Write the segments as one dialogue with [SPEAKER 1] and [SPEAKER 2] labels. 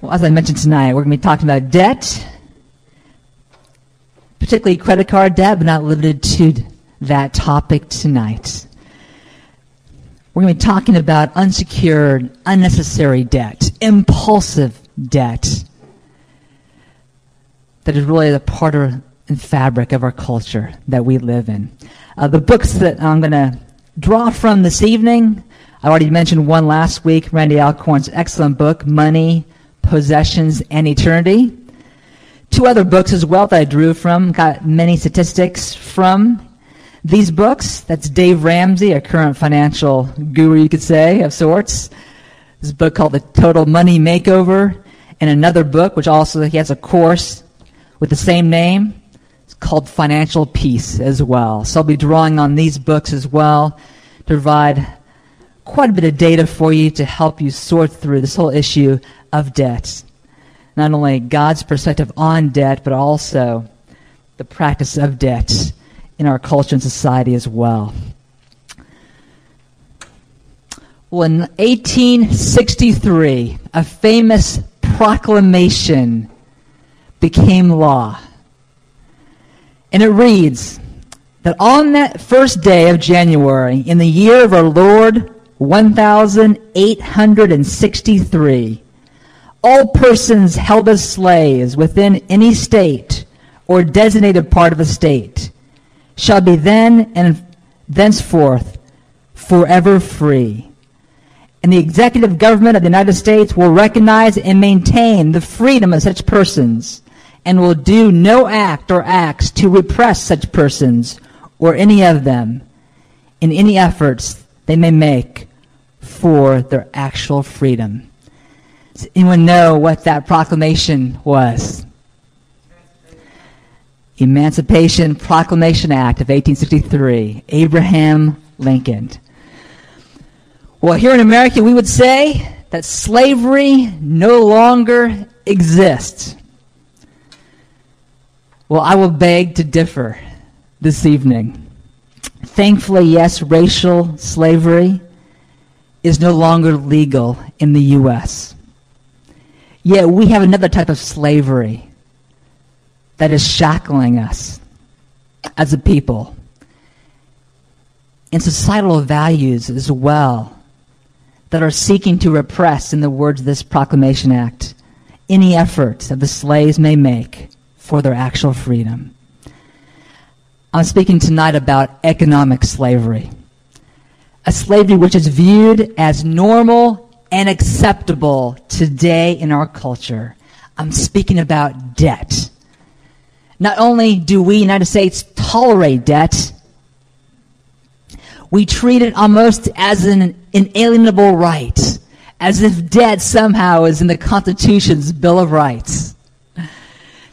[SPEAKER 1] Well, as I mentioned tonight, we're going to be talking about debt, particularly credit card debt, but not limited to that topic tonight. We're going to be talking about unsecured, unnecessary debt, impulsive debt that is really the part of, and fabric of our culture that we live in. Uh, the books that I'm going to draw from this evening, I already mentioned one last week, Randy Alcorn's excellent book, Money, Possessions, and Eternity. Two other books as well that I drew from, got many statistics from these books. That's Dave Ramsey, a current financial guru, you could say, of sorts. This book called The Total Money Makeover, and another book, which also he has a course with the same name. It's called Financial Peace as well. So I'll be drawing on these books as well to provide quite a bit of data for you to help you sort through this whole issue of debt. Not only God's perspective on debt, but also the practice of debt in our culture and society as well. Well, in 1863, a famous proclamation became law. And it reads that on that first day of January, in the year of our Lord 1863, all persons held as slaves within any state or designated part of a state shall be then and thenceforth forever free. And the executive government of the United States will recognize and maintain the freedom of such persons and will do no act or acts to repress such persons or any of them in any efforts they may make for their actual freedom. Does anyone know what that proclamation was? Emancipation Proclamation Act of 1863, Abraham Lincoln. Well, here in America, we would say that slavery no longer exists. Well, I will beg to differ this evening. Thankfully, yes, racial slavery is no longer legal in the U.S. Yet we have another type of slavery that is shackling us as a people. And societal values as well that are seeking to repress, in the words of this Proclamation Act, any efforts that the slaves may make for their actual freedom. I'm speaking tonight about economic slavery. A slavery which is viewed as normal and acceptable today in our culture. I'm speaking about debt. Not only do we, United States, tolerate debt, we treat it almost as an inalienable right, as if debt somehow is in the Constitution's Bill of Rights.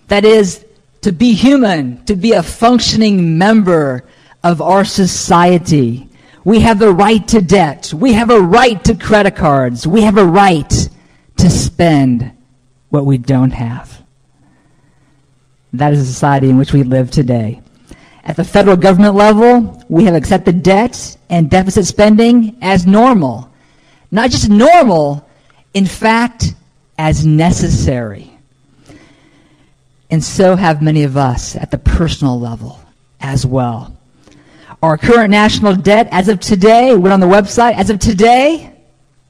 [SPEAKER 1] That is, to be human, to be a functioning member of our society. We have the right to debt. We have a right to credit cards. We have a right to spend what we don't have. That is the society in which we live today. At the federal government level, we have accepted debt and deficit spending as normal. Not just normal, in fact, as necessary. And so have many of us at the personal level as well. Our current national debt as of today, we went on the website, as of today,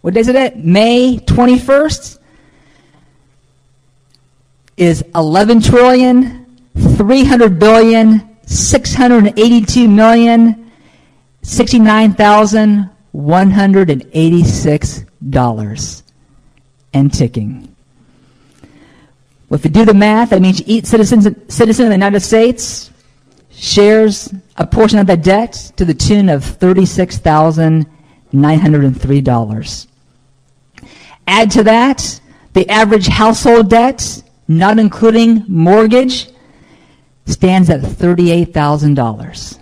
[SPEAKER 1] what day is it? May 21st, is 11 trillion, 300 billion, 682 million, 69,186 dollars and ticking. Well, if you do the math, that means each citizen, citizen of the United States shares a portion of the debt to the tune of $36,903. Add to that the average household debt, not including mortgage, stands at $38,000,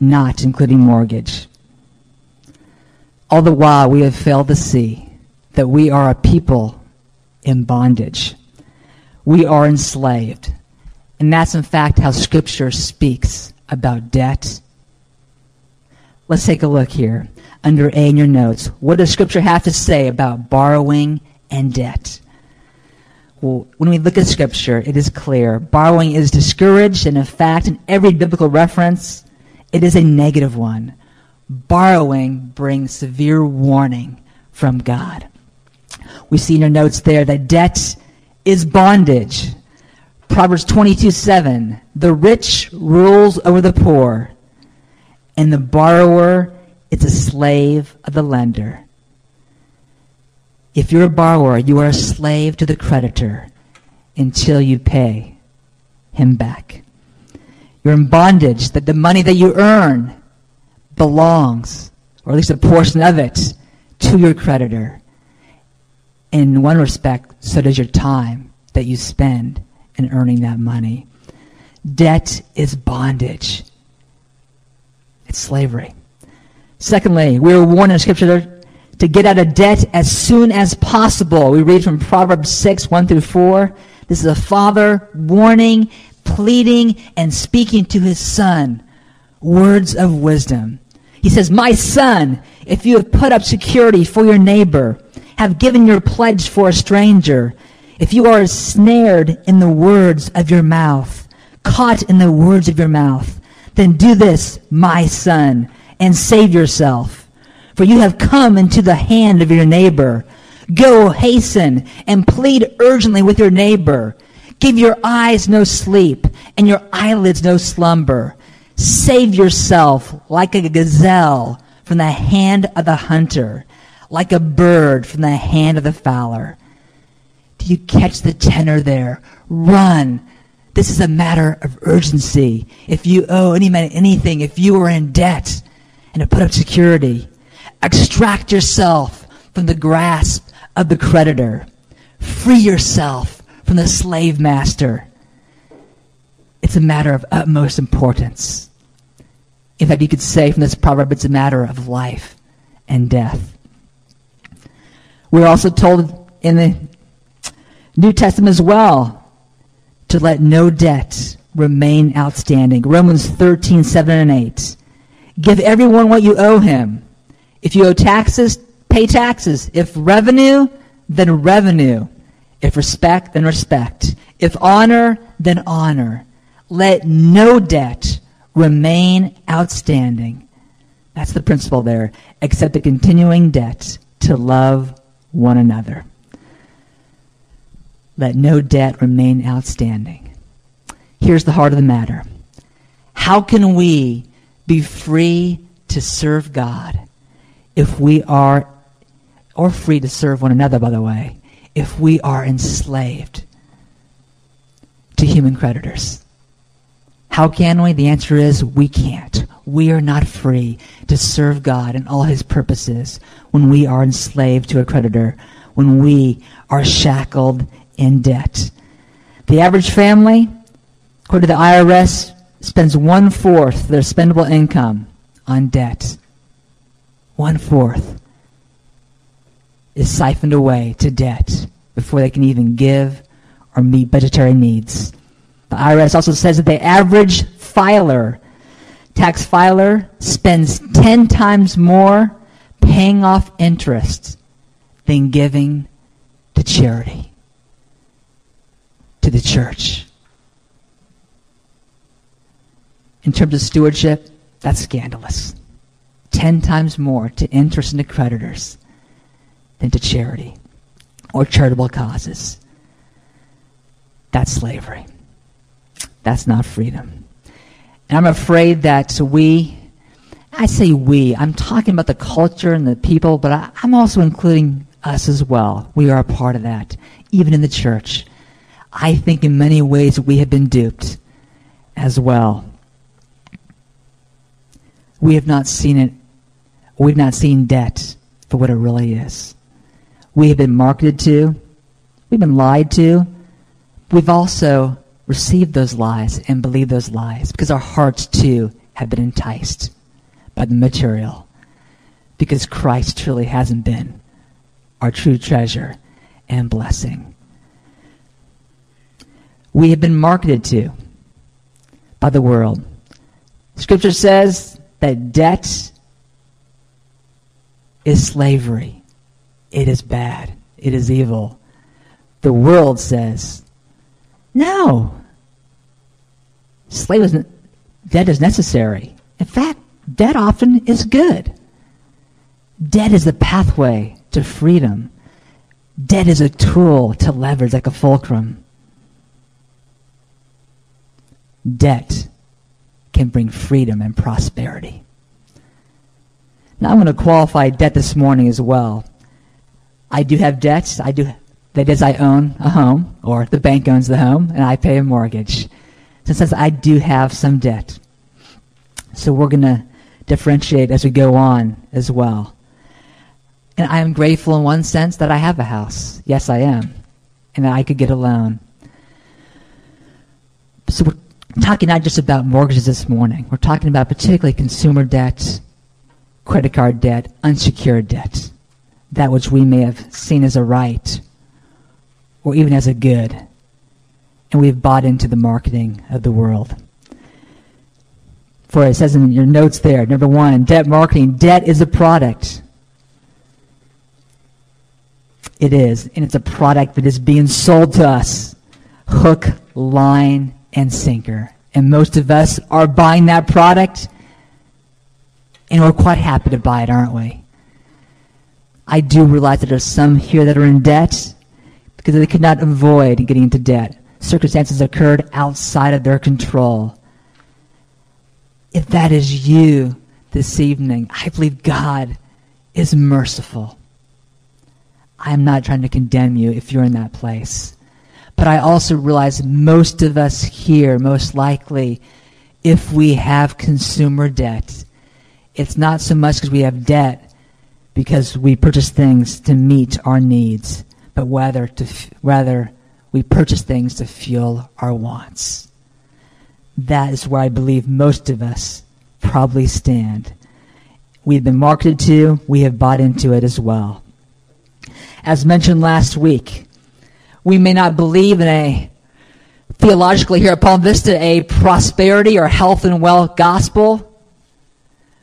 [SPEAKER 1] not including mortgage. All the while, we have failed to see that we are a people in bondage we are enslaved. And that's in fact how Scripture speaks about debt. Let's take a look here under A in your notes. What does Scripture have to say about borrowing and debt? Well, when we look at Scripture, it is clear. Borrowing is discouraged, and in fact, in every biblical reference, it is a negative one. Borrowing brings severe warning from God. We see in your notes there that debt is bondage. Proverbs 22 7. The rich rules over the poor, and the borrower is a slave of the lender. If you're a borrower, you are a slave to the creditor until you pay him back. You're in bondage that the money that you earn belongs, or at least a portion of it, to your creditor. In one respect, so does your time that you spend in earning that money. Debt is bondage. It's slavery. Secondly, we are warned in Scripture to get out of debt as soon as possible. We read from Proverbs 6, 1 through 4. This is a father warning, pleading, and speaking to his son words of wisdom. He says, My son, if you have put up security for your neighbor, have given your pledge for a stranger, if you are snared in the words of your mouth, caught in the words of your mouth, then do this, my son, and save yourself. For you have come into the hand of your neighbor. Go hasten and plead urgently with your neighbor. Give your eyes no sleep and your eyelids no slumber. Save yourself like a gazelle from the hand of the hunter, like a bird from the hand of the fowler. Do you catch the tenor there? Run. This is a matter of urgency. If you owe any man anything, if you are in debt and to put up security, extract yourself from the grasp of the creditor. Free yourself from the slave master. It's a matter of utmost importance. In fact, you could say from this proverb, it's a matter of life and death. We're also told in the New Testament as well to let no debt remain outstanding. Romans 13, 7 and 8. Give everyone what you owe him. If you owe taxes, pay taxes. If revenue, then revenue. If respect, then respect. If honor, then honor. Let no debt remain outstanding. That's the principle there, except the continuing debt to love one another. Let no debt remain outstanding. Here's the heart of the matter. How can we be free to serve God if we are, or free to serve one another, by the way, if we are enslaved to human creditors? How can we? The answer is we can't. We are not free to serve God and all his purposes when we are enslaved to a creditor, when we are shackled in debt. The average family, according to the IRS, spends one fourth their spendable income on debt. One fourth is siphoned away to debt before they can even give or meet budgetary needs. The IRS also says that the average filer, tax filer, spends 10 times more paying off interest than giving to charity, to the church. In terms of stewardship, that's scandalous. 10 times more to interest and to creditors than to charity or charitable causes. That's slavery. That's not freedom. And I'm afraid that we, I say we, I'm talking about the culture and the people, but I, I'm also including us as well. We are a part of that, even in the church. I think in many ways we have been duped as well. We have not seen it, we've not seen debt for what it really is. We have been marketed to, we've been lied to, we've also received those lies and believe those lies because our hearts too have been enticed by the material because Christ truly hasn't been our true treasure and blessing. We have been marketed to by the world. Scripture says that debt is slavery. It is bad. It is evil. The world says, no. Slave isn't, debt is necessary. In fact, debt often is good. Debt is the pathway to freedom. Debt is a tool to leverage like a fulcrum. Debt can bring freedom and prosperity. Now I'm going to qualify debt this morning as well. I do have debts. I do that is I own a home or the bank owns the home and I pay a mortgage. So says I do have some debt. So we're going to differentiate as we go on as well. And I am grateful in one sense that I have a house. Yes, I am. And that I could get a loan. So we're talking not just about mortgages this morning. We're talking about particularly consumer debt, credit card debt, unsecured debt. That which we may have seen as a right or even as a good. And we've bought into the marketing of the world. For it says in your notes there, number one, debt marketing. Debt is a product. It is. And it's a product that is being sold to us hook, line, and sinker. And most of us are buying that product, and we're quite happy to buy it, aren't we? I do realize that there's some here that are in debt because they could not avoid getting into debt. Circumstances occurred outside of their control. If that is you this evening, I believe God is merciful. I'm not trying to condemn you if you're in that place. But I also realize most of us here, most likely, if we have consumer debt, it's not so much because we have debt because we purchase things to meet our needs, but rather, to, rather we purchase things to fuel our wants. That is where I believe most of us probably stand. We've been marketed to, we have bought into it as well. As mentioned last week, we may not believe in a theologically here at Palm Vista a prosperity or health and wealth gospel,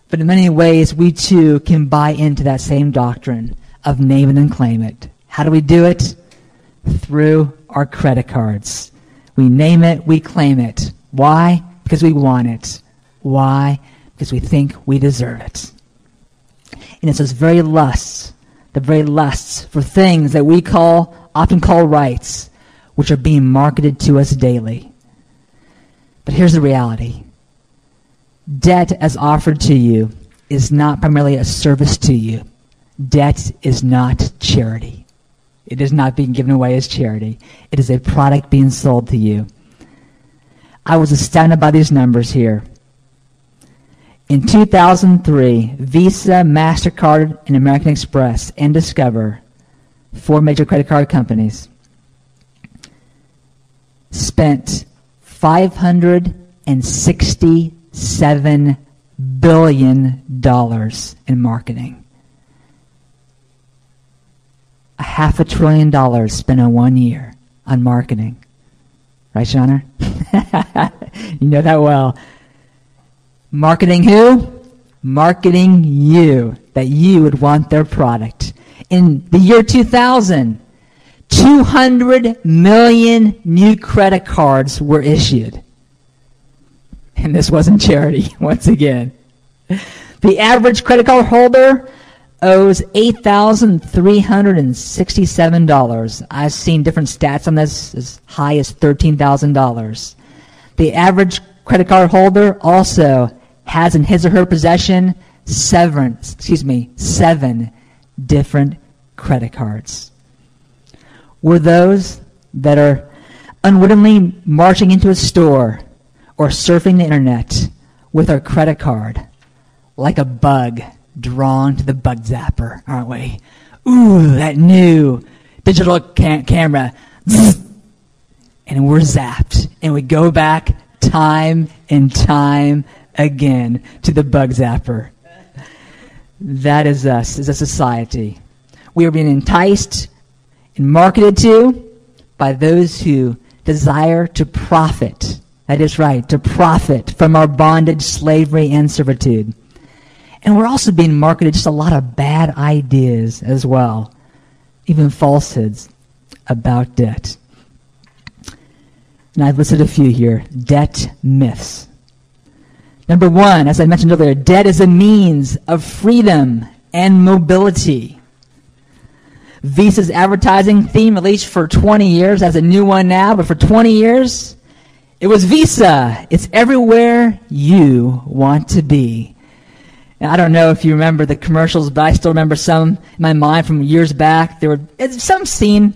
[SPEAKER 1] but in many ways we too can buy into that same doctrine of name it and claim it. How do we do it? Through our credit cards. We name it, we claim it. Why? Because we want it. Why? Because we think we deserve it. And it's those very lusts the very lusts for things that we call, often call rights, which are being marketed to us daily. But here's the reality debt, as offered to you, is not primarily a service to you. Debt is not charity. It is not being given away as charity. It is a product being sold to you. I was astounded by these numbers here. In 2003, Visa, MasterCard, and American Express and Discover, four major credit card companies, spent $567 billion in marketing. A half a trillion dollars spent in one year on marketing. Right, Shauna? you know that well. Marketing who? Marketing you, that you would want their product. In the year 2000, 200 million new credit cards were issued. And this wasn't charity, once again. The average credit card holder owes $8,367. I've seen different stats on this, as high as $13,000. The average credit card holder also has in his or her possession seven, excuse me, seven different credit cards. Were those that are unwittingly marching into a store or surfing the internet with our credit card like a bug drawn to the bug zapper, aren't we? Ooh, that new digital cam- camera. And we're zapped. And we go back time and time again to the bug zapper. That is us as a society. We are being enticed and marketed to by those who desire to profit. That is right, to profit from our bondage, slavery, and servitude. And we're also being marketed just a lot of bad ideas as well, even falsehoods. about debt. And I've listed a few here debt myths. Number one, as I mentioned earlier, debt is a means of freedom and mobility. Visa's advertising theme, at least for 20 years, has a new one now, but for 20 years, it was Visa. It's everywhere you want to be. And I don't know if you remember the commercials, but I still remember some in my mind from years back. There were some scene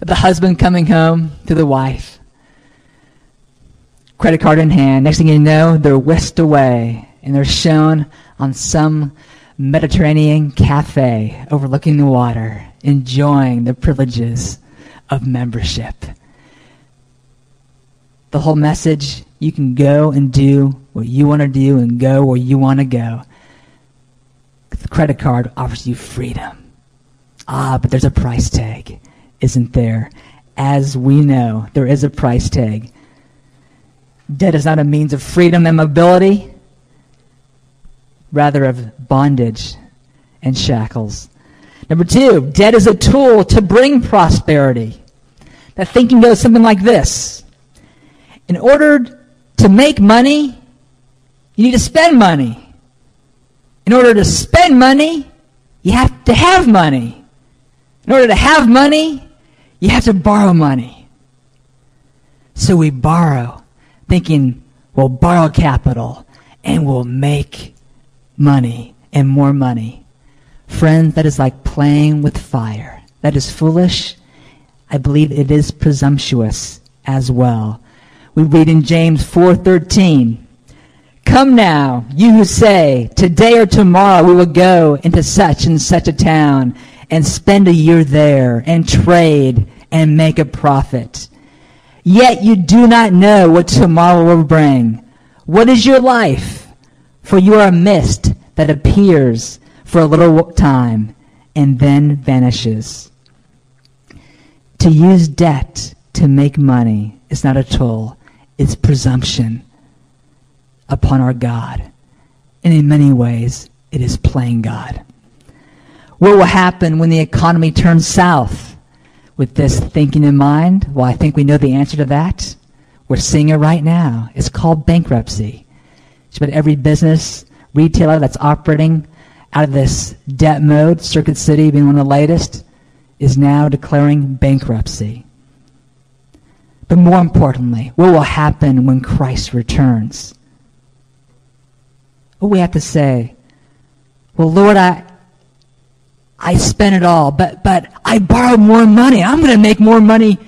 [SPEAKER 1] of the husband coming home to the wife credit card in hand. Next thing you know, they're whisked away and they're shown on some Mediterranean cafe overlooking the water, enjoying the privileges of membership. The whole message you can go and do what you want to do and go where you want to go. The credit card offers you freedom. Ah, but there's a price tag, isn't there? As we know, there is a price tag. Debt is not a means of freedom and mobility, rather of bondage and shackles. Number two, debt is a tool to bring prosperity. That thinking goes something like this. In order to make money, you need to spend money. In order to spend money, you have to have money. In order to have money, you have to borrow money. So we borrow thinking we'll borrow capital and we'll make money and more money. Friends, that is like playing with fire. That is foolish. I believe it is presumptuous as well. We read in James 4:13, "Come now, you who say, today or tomorrow we will go into such and such a town and spend a year there and trade and make a profit." Yet you do not know what tomorrow will bring. What is your life? For you are a mist that appears for a little time and then vanishes. To use debt to make money is not a tool, it's presumption upon our God. And in many ways, it is playing God. What will happen when the economy turns south? with this thinking in mind? Well, I think we know the answer to that. We're seeing it right now. It's called bankruptcy. It's about every business, retailer that's operating out of this debt mode, Circuit City being one of the latest, is now declaring bankruptcy. But more importantly, what will happen when Christ returns? What we have to say, well, Lord, I, I spent it all, but, but I borrowed more money. I'm going to make more money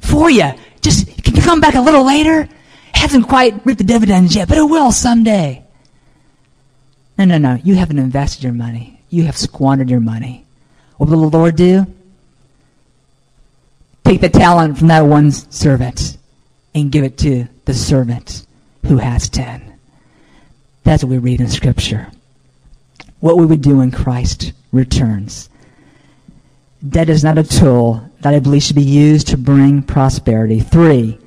[SPEAKER 1] for you. Just, can you come back a little later? Hasn't quite reaped the dividends yet, but it will someday. No, no, no. You haven't invested your money. You have squandered your money. What will the Lord do? Take the talent from that one servant and give it to the servant who has ten. That's what we read in Scripture. What we would do when Christ returns. Debt is not a tool that I believe should be used to bring prosperity. Three,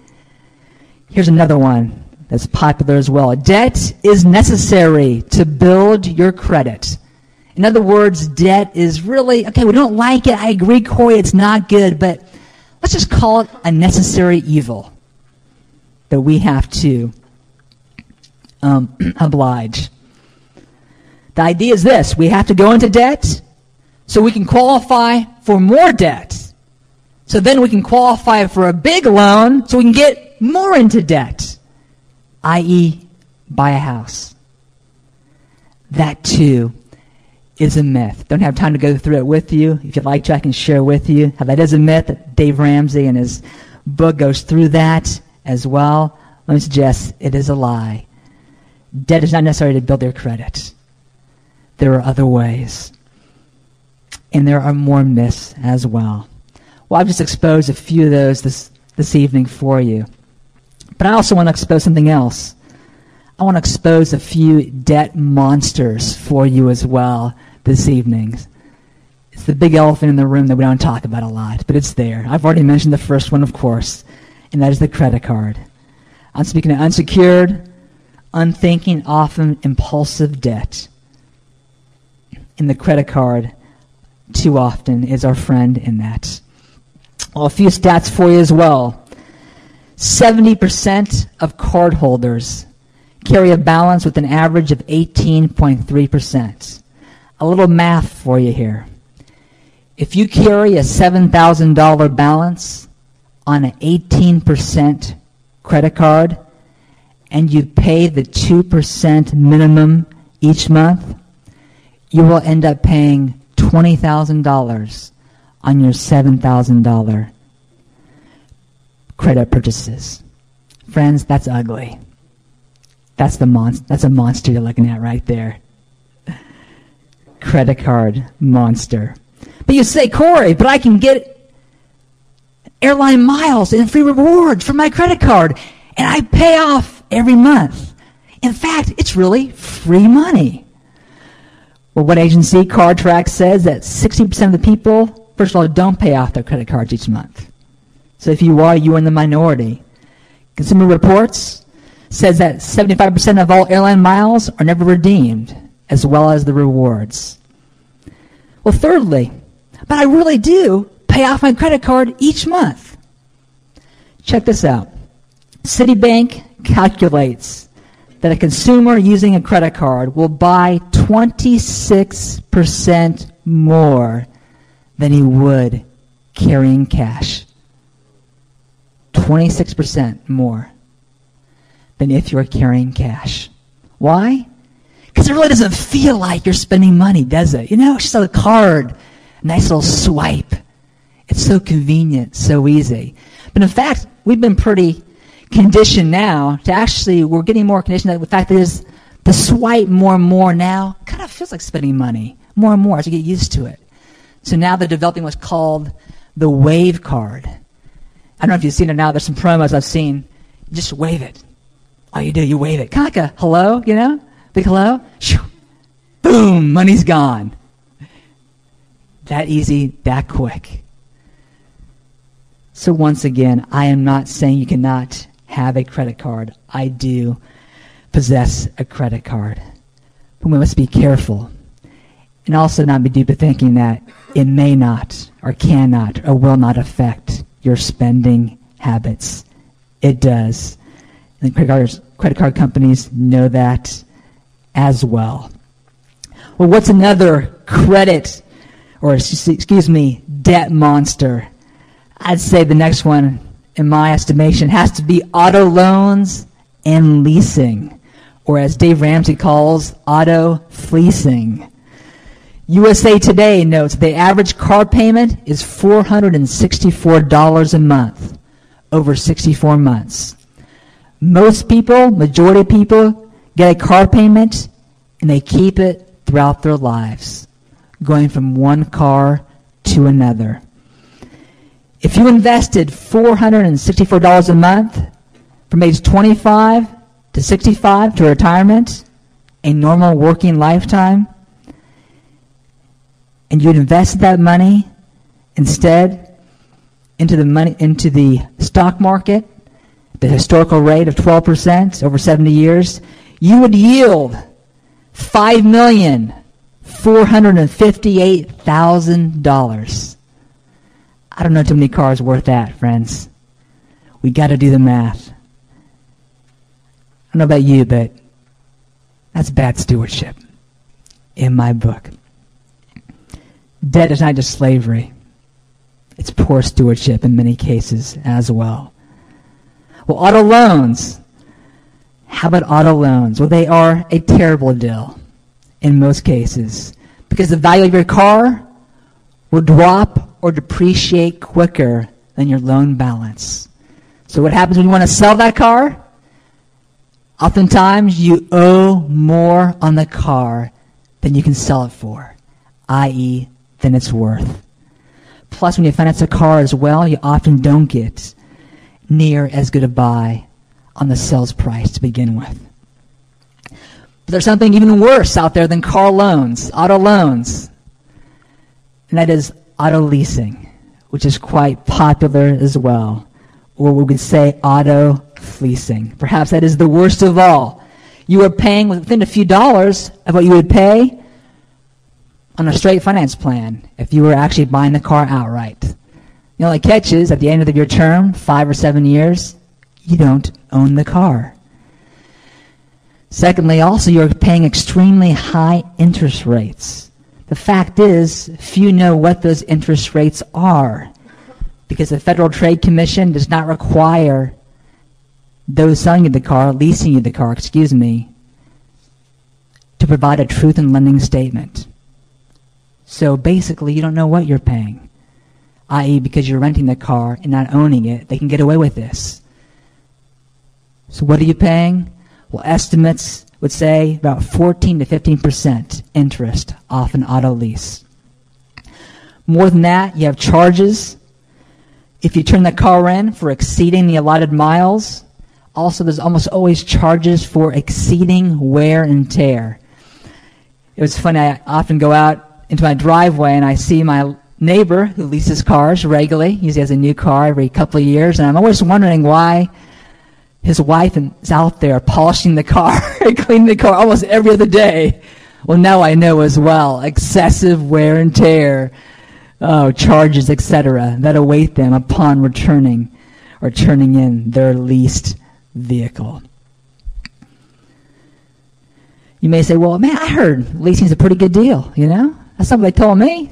[SPEAKER 1] here's another one that's popular as well. Debt is necessary to build your credit. In other words, debt is really, okay, we don't like it. I agree, Corey, it's not good, but let's just call it a necessary evil that we have to um, oblige. The idea is this we have to go into debt so we can qualify for more debt. So then we can qualify for a big loan so we can get more into debt, i.e., buy a house. That too is a myth. Don't have time to go through it with you. If you'd like to, I can share with you how that is a myth. Dave Ramsey in his book goes through that as well. Let me suggest it is a lie. Debt is not necessary to build your credit there are other ways. And there are more myths as well. Well, I've just exposed a few of those this, this evening for you. But I also want to expose something else. I want to expose a few debt monsters for you as well this evening. It's the big elephant in the room that we don't talk about a lot, but it's there. I've already mentioned the first one, of course, and that is the credit card. I'm speaking of unsecured, unthinking, often impulsive debt and the credit card too often is our friend in that. Well, a few stats for you as well. 70% of cardholders carry a balance with an average of 18.3%. A little math for you here. If you carry a $7,000 balance on an 18% credit card and you pay the 2% minimum each month, you will end up paying $20,000 on your $7,000 credit purchases. Friends, that's ugly. That's the mon- that's a monster you're looking at right there. Credit card monster. But you say, Corey, but I can get airline miles and free rewards from my credit card, and I pay off every month. In fact, it's really free money. Well, what agency CardTrak says that 60% of the people, first of all, don't pay off their credit cards each month. So if you are, you are in the minority. Consumer Reports says that 75% of all airline miles are never redeemed, as well as the rewards. Well, thirdly, but I really do pay off my credit card each month. Check this out. Citibank calculates that a consumer using a credit card will buy 26% more than he would carrying cash. 26% more than if you're carrying cash. Why? Because it really doesn't feel like you're spending money, does it? You know, it's just a card, nice little swipe. It's so convenient, so easy. But in fact, we've been pretty conditioned now to actually, we're getting more conditioned that the fact is the swipe more and more now kind of feels like spending money more and more as you get used to it. So now they're developing what's called the wave card. I don't know if you've seen it now. There's some promos I've seen. Just wave it. All you do, you wave it. Kind of like a hello, you know? Big hello. Shoo. Boom, money's gone. That easy, that quick. So once again, I am not saying you cannot have a credit card. I do possess a credit card. But we must be careful and also not be duped thinking that it may not or cannot or will not affect your spending habits. It does. And credit, cards, credit card companies know that as well. Well, what's another credit, or excuse me, debt monster? I'd say the next one, in my estimation, has to be auto loans and leasing, or as Dave Ramsey calls, auto fleecing. USA Today notes the average car payment is $464 a month over 64 months. Most people, majority of people, get a car payment and they keep it throughout their lives, going from one car to another. If you invested $464 a month from age 25 to 65 to retirement, a normal working lifetime, and you'd invest that money instead into the money into the stock market, the historical rate of 12% over 70 years, you would yield five million four hundred and fifty-eight thousand dollars. I don't know too many cars worth that, friends. We got to do the math. I don't know about you, but that's bad stewardship in my book. Debt is not just slavery, it's poor stewardship in many cases as well. Well, auto loans. How about auto loans? Well, they are a terrible deal in most cases because the value of your car will drop or depreciate quicker than your loan balance. So, what happens when you want to sell that car? Oftentimes, you owe more on the car than you can sell it for, i.e., than it's worth. Plus, when you finance a car as well, you often don't get near as good a buy on the sales price to begin with. But there's something even worse out there than car loans, auto loans, and that is auto leasing, which is quite popular as well, or we could say auto fleecing. Perhaps that is the worst of all. You are paying within a few dollars of what you would pay on a straight finance plan if you were actually buying the car outright. The only catch is at the end of your term, five or seven years, you don't own the car. Secondly, also you're paying extremely high interest rates. The fact is, few know what those interest rates are because the Federal Trade Commission does not require those selling you the car, leasing you the car, excuse me, to provide a truth in lending statement. So basically, you don't know what you're paying, i.e., because you're renting the car and not owning it, they can get away with this. So what are you paying? Well, estimates would say about 14 to 15% interest off an auto lease. More than that, you have charges. If you turn the car in for exceeding the allotted miles, also there's almost always charges for exceeding wear and tear. It was funny, I often go out into my driveway and I see my neighbor who leases cars regularly. He has a new car every couple of years, and I'm always wondering why his wife is out there polishing the car and cleaning the car almost every other day. Well, now I know as well. Excessive wear and tear, oh, charges, etc., that await them upon returning or turning in their leased vehicle. You may say, well, man, I heard leasing's a pretty good deal, you know? They told me.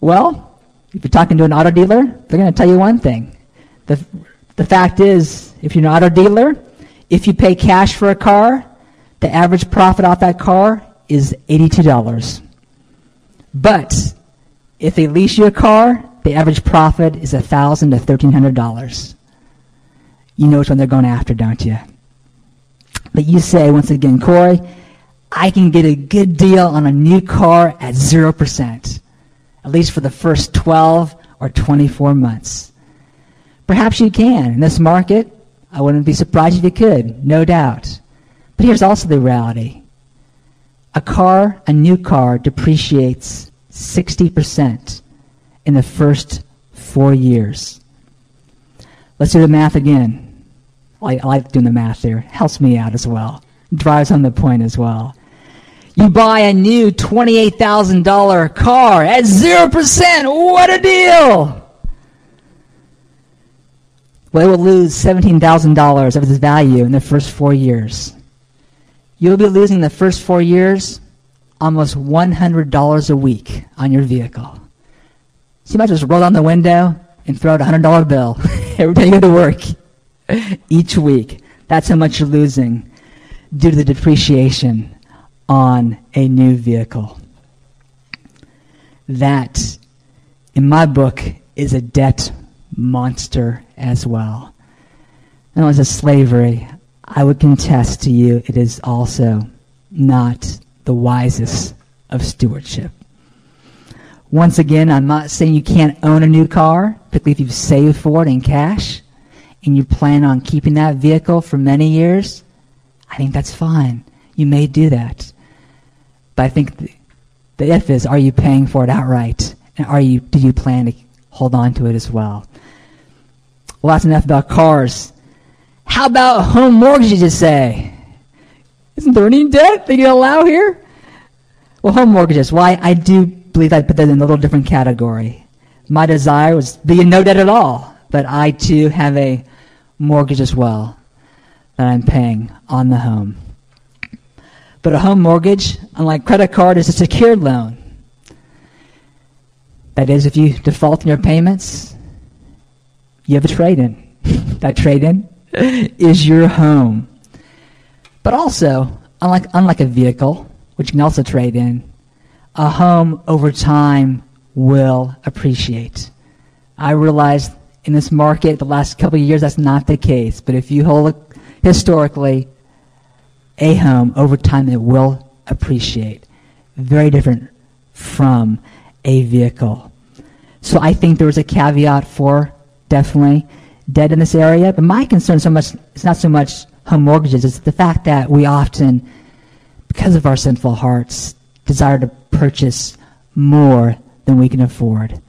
[SPEAKER 1] Well, if you're talking to an auto dealer, they're going to tell you one thing. The, the fact is, if you're an auto dealer, if you pay cash for a car, the average profit off that car is $82. But if they lease you a car, the average profit is 1,000 to $1,300. You know which they're going after, don't you? But you say, once again, Corey, I can get a good deal on a new car at 0%, at least for the first 12 or 24 months. Perhaps you can. In this market, I wouldn't be surprised if you could, no doubt. But here's also the reality. A car, a new car, depreciates 60% in the first four years. Let's do the math again. I, I like doing the math there. Helps me out as well. Drives on the point as well. You buy a new $28,000 car at 0%. What a deal! Well, it will lose $17,000 of its value in the first four years. You'll be losing the first four years almost $100 a week on your vehicle. So you might just roll down the window and throw out a $100 bill every time you go to work each week. That's how much you're losing due to the depreciation on a new vehicle. That, in my book, is a debt monster as well. And as a slavery, I would contest to you it is also not the wisest of stewardship. Once again, I'm not saying you can't own a new car, particularly if you've saved for it in cash and you plan on keeping that vehicle for many years. I think that's fine. You may do that. But I think the, the if is, are you paying for it outright? And are you, do you plan to hold on to it as well? Well, that's enough about cars. How about home mortgages, you say? Isn't there any debt they can allow here? Well, home mortgages. Why? I do believe I put that in a little different category. My desire was be in no debt at all, but I too have a mortgage as well that I'm paying on the home. But a home mortgage, unlike credit card, is a secured loan. That is, if you default in your payments, you have a trade in. that trade in is your home. But also, unlike, unlike a vehicle, which you can also trade in, a home over time will appreciate. I realize in this market the last couple of years that's not the case, but if you hold it historically a home over time it will appreciate. Very different from a vehicle. So I think there was a caveat for definitely debt in this area. But my concern so much it's not so much home mortgages, it's the fact that we often, because of our sinful hearts, desire to purchase more than we can afford.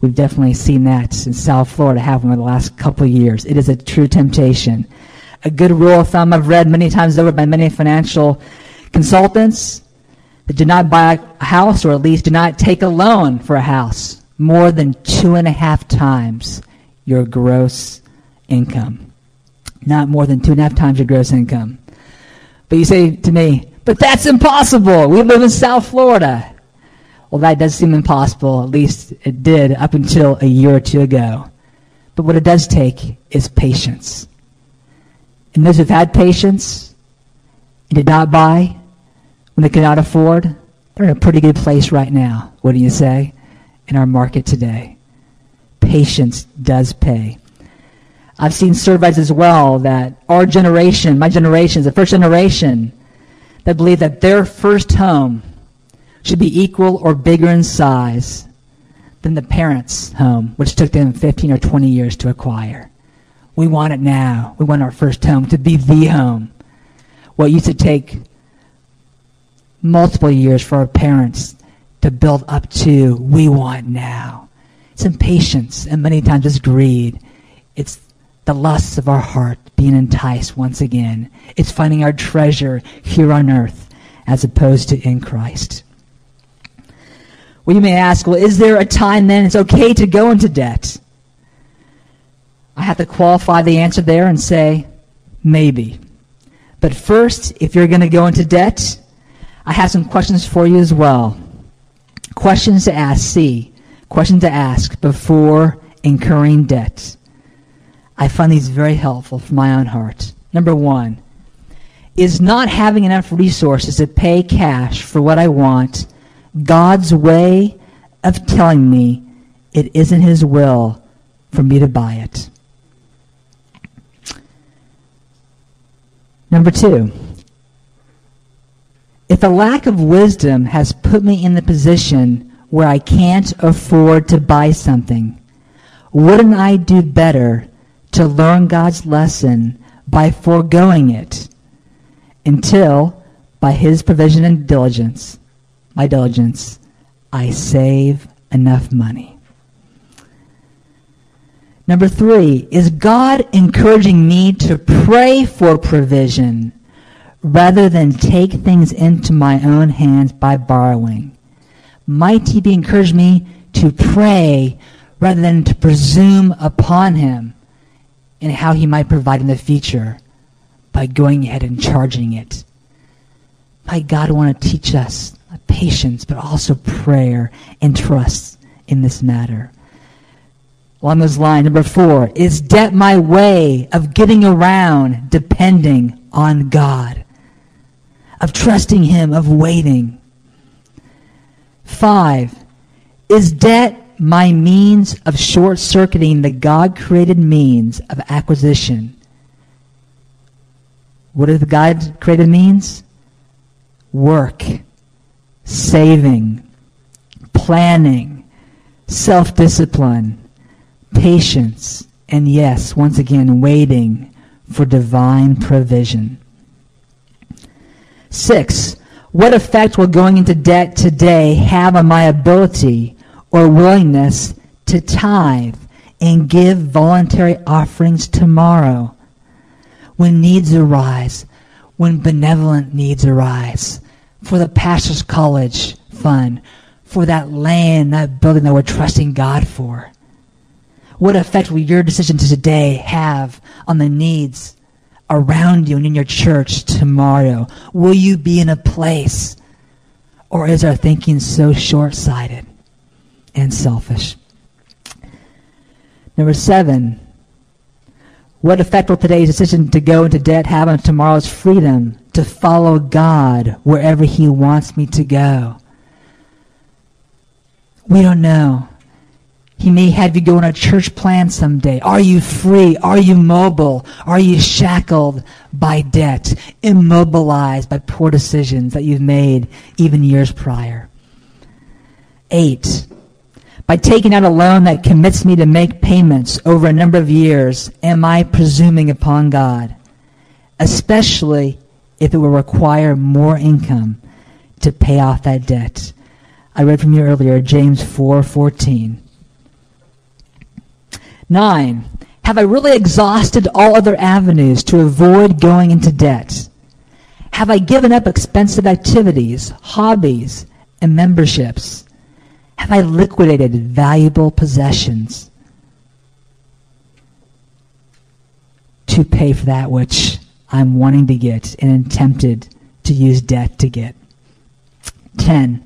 [SPEAKER 1] We've definitely seen that in South Florida happen over the last couple of years. It is a true temptation. A good rule of thumb I've read many times over by many financial consultants that do not buy a house or at least do not take a loan for a house more than two and a half times your gross income. Not more than two and a half times your gross income. But you say to me, but that's impossible. We live in South Florida. Well, that does seem impossible. At least it did up until a year or two ago. But what it does take is patience. And those who've had patience and did not buy when they could not afford, they're in a pretty good place right now. Do you say? In our market today. Patience does pay. I've seen surveys as well that our generation, my generation, is the first generation that believe that their first home should be equal or bigger in size than the parents' home, which took them 15 or 20 years to acquire. We want it now. We want our first home to be the home. What used to take multiple years for our parents to build up to, we want now. It's impatience, and many times it's greed. It's the lusts of our heart being enticed once again. It's finding our treasure here on earth as opposed to in Christ. Well, you may ask, well, is there a time then it's okay to go into debt? I have to qualify the answer there and say, maybe. But first, if you're going to go into debt, I have some questions for you as well. Questions to ask. see. Questions to ask before incurring debt. I find these very helpful for my own heart. Number one, is not having enough resources to pay cash for what I want God's way of telling me it isn't His will for me to buy it. Number two, if a lack of wisdom has put me in the position where I can't afford to buy something, wouldn't I do better to learn God's lesson by foregoing it until, by His provision and diligence, my diligence, I save enough money. Number three, is God encouraging me to pray for provision rather than take things into my own hands by borrowing? Might He be encouraging me to pray rather than to presume upon Him and how He might provide in the future by going ahead and charging it? Might God want to teach us patience, but also prayer and trust in this matter. Along this line, number four, is debt my way of getting around depending on God, of trusting Him, of waiting? Five, is debt my means of short circuiting the God created means of acquisition? What are the God created means? Work saving, planning, self discipline, patience, and yes, once again, waiting for divine provision. Six, what effect will going into debt today have on my ability or willingness to tithe and give voluntary offerings tomorrow? When needs arise, when benevolent needs arise, for the pastor's college fund, for that land, that building that we're trusting God for? What effect will your decision today have on the needs around you and in your church tomorrow? Will you be in a place, or is our thinking so short sighted and selfish? Number seven, what effect will today's decision to go into debt have on tomorrow's freedom to follow God wherever He wants me to go? We don't know. He may have you go on a church plan someday. Are you free? Are you mobile? Are you shackled by debt? Immobilized by poor decisions that you've made even years prior? Eight, by taking out a loan that commits me to make payments over a number of years, am I presuming upon God? Especially if it will require more income to pay off that debt. I read from you earlier, James 4:14. 9. Have I really exhausted all other avenues to avoid going into debt? Have I given up expensive activities, hobbies, and memberships? Have I liquidated valuable possessions to pay for that which I'm wanting to get and tempted to use debt to get? 10.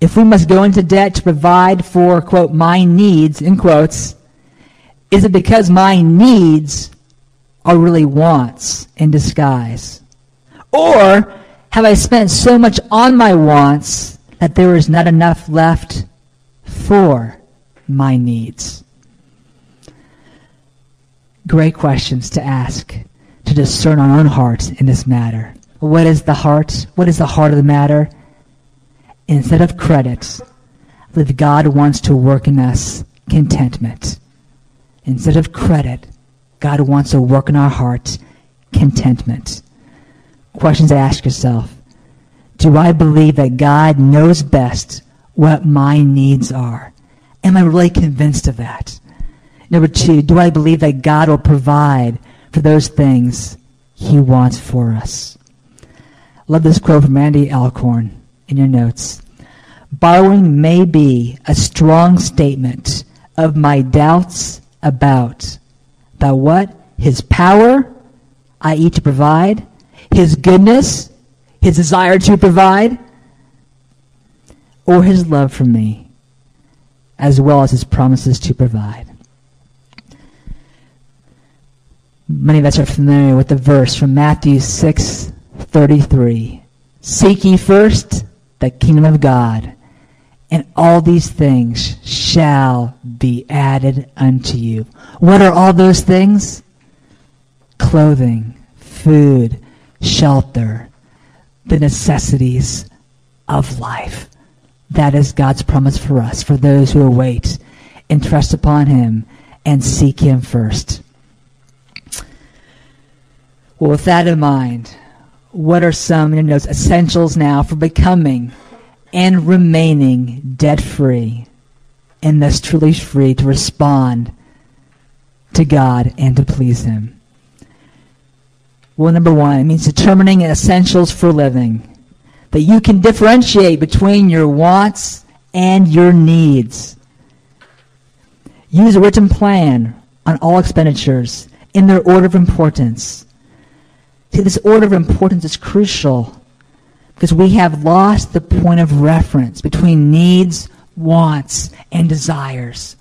[SPEAKER 1] If we must go into debt to provide for, quote, my needs, in quotes, is it because my needs are really wants in disguise? Or have I spent so much on my wants that there is not enough left for my needs? Great questions to ask to discern our own heart in this matter. What is the heart? What is the heart of the matter? Instead of credit, that God wants to work in us contentment. Instead of credit, God wants to work in our hearts contentment. Questions to ask yourself. Do I believe that God knows best what my needs are? Am I really convinced of that? Number two, do I believe that God will provide for those things he wants for us? Love this quote from Randy Alcorn in your notes. Borrowing may be a strong statement of my doubts about About what? His power, i.e., to provide, his goodness, his desire to provide, or his love for me, as well as his promises to provide. Many of us are familiar with the verse from Matthew 6 33. Seek ye first the kingdom of God, and all these things shall be added unto you. What are all those things? Clothing, food, shelter, the necessities of life. That is God's promise for us, for those who await and trust upon Him and seek Him first. Well, with that in mind, what are some you know, essentials now for becoming and remaining debt free and thus truly free to respond to God and to please Him? Well, number one, it means determining essentials for living. That you can differentiate between your wants and your needs. Use a written plan on all expenditures in their order of importance. See, this order of importance is crucial because we have lost the point of reference between needs, wants, and desires.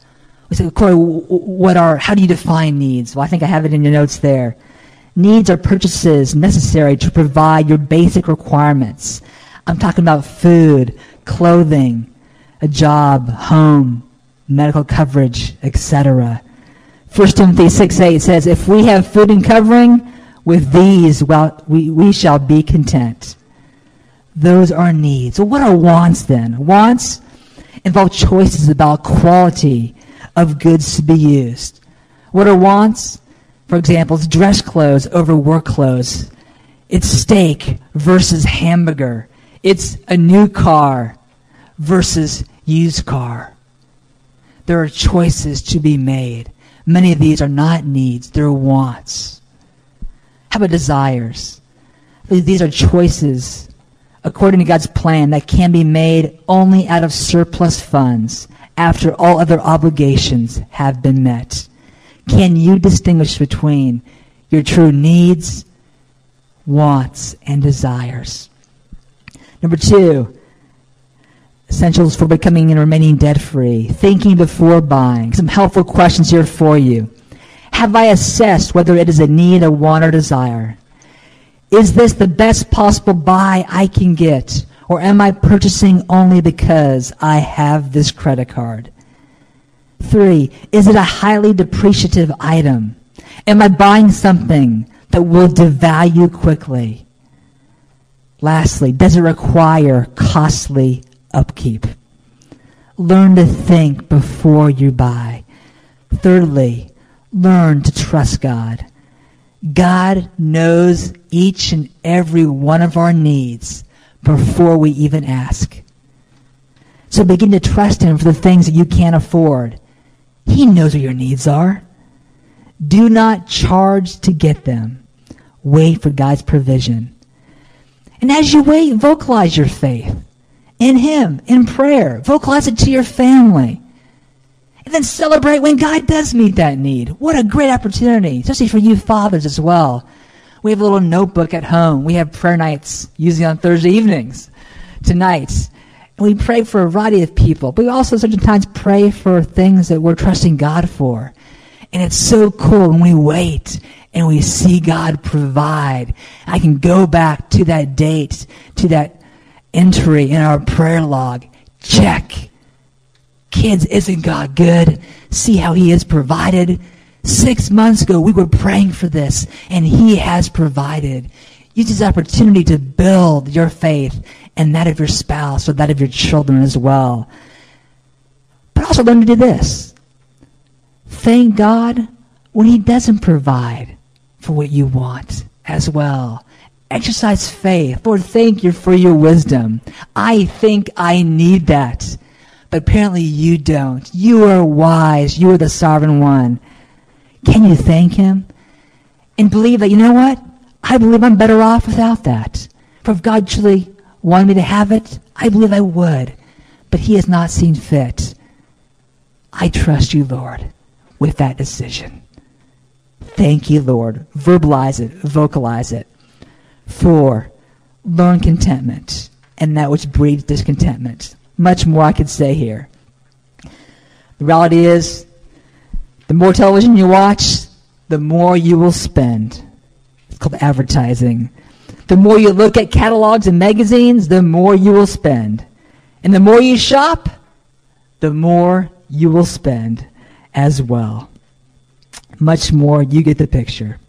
[SPEAKER 1] We say, Corey, what are, how do you define needs? Well, I think I have it in your notes there. Needs are purchases necessary to provide your basic requirements. I'm talking about food, clothing, a job, home, medical coverage, etc. 1 Timothy 6 8 says, If we have food and covering, with these well, we, we shall be content. Those are needs. So what are wants then? Wants involve choices about quality of goods to be used. What are wants? For example, it's dress clothes over work clothes. It's steak versus hamburger. It's a new car versus used car. There are choices to be made. Many of these are not needs, they're wants. How about desires? These are choices according to God's plan that can be made only out of surplus funds after all other obligations have been met. Can you distinguish between your true needs, wants, and desires? Number two, essentials for becoming and remaining debt free. Thinking before buying. Some helpful questions here for you. Have I assessed whether it is a need, a want, or desire? Is this the best possible buy I can get? Or am I purchasing only because I have this credit card? Three, is it a highly depreciative item? Am I buying something that will devalue quickly? Lastly, does it require costly upkeep? Learn to think before you buy. Thirdly, learn to trust God. God knows each and every one of our needs before we even ask. So begin to trust Him for the things that you can't afford. He knows what your needs are. Do not charge to get them. Wait for God's provision. And as you wait, vocalize your faith. in Him, in prayer. Vocalize it to your family. And then celebrate when God does meet that need. What a great opportunity, especially for you fathers as well. We have a little notebook at home. We have prayer nights, usually on Thursday evenings, tonight. And we pray for a variety of people. But we also sometimes pray for things that we're trusting God for. And it's so cool when we wait and we see God provide. I can go back to that date, to that entry in our prayer log. Check. Kids, isn't God good? See how He has provided. Six months ago, we were praying for this, and He has provided. Use this opportunity to build your faith and that of your spouse or that of your children as well. But also learn to do this. Thank God when He doesn't provide for what you want as well. Exercise faith. Lord, thank you for your wisdom. I think I need that. But apparently you don't. You are wise. You are the sovereign one. Can you thank him? And believe that, you know what? I believe I'm better off without that. For if God truly wanted me to have it, I believe I would. But he has not seen fit. I trust you, Lord, with that decision. Thank you, Lord. Verbalize it, vocalize it. Four, learn contentment and that which breeds discontentment. Much more I could say here. The reality is, the more television you watch, the more you will spend. It's called advertising. The more you look at catalogs and magazines, the more you will spend. And the more you shop, the more you will spend as well much more. You get the picture.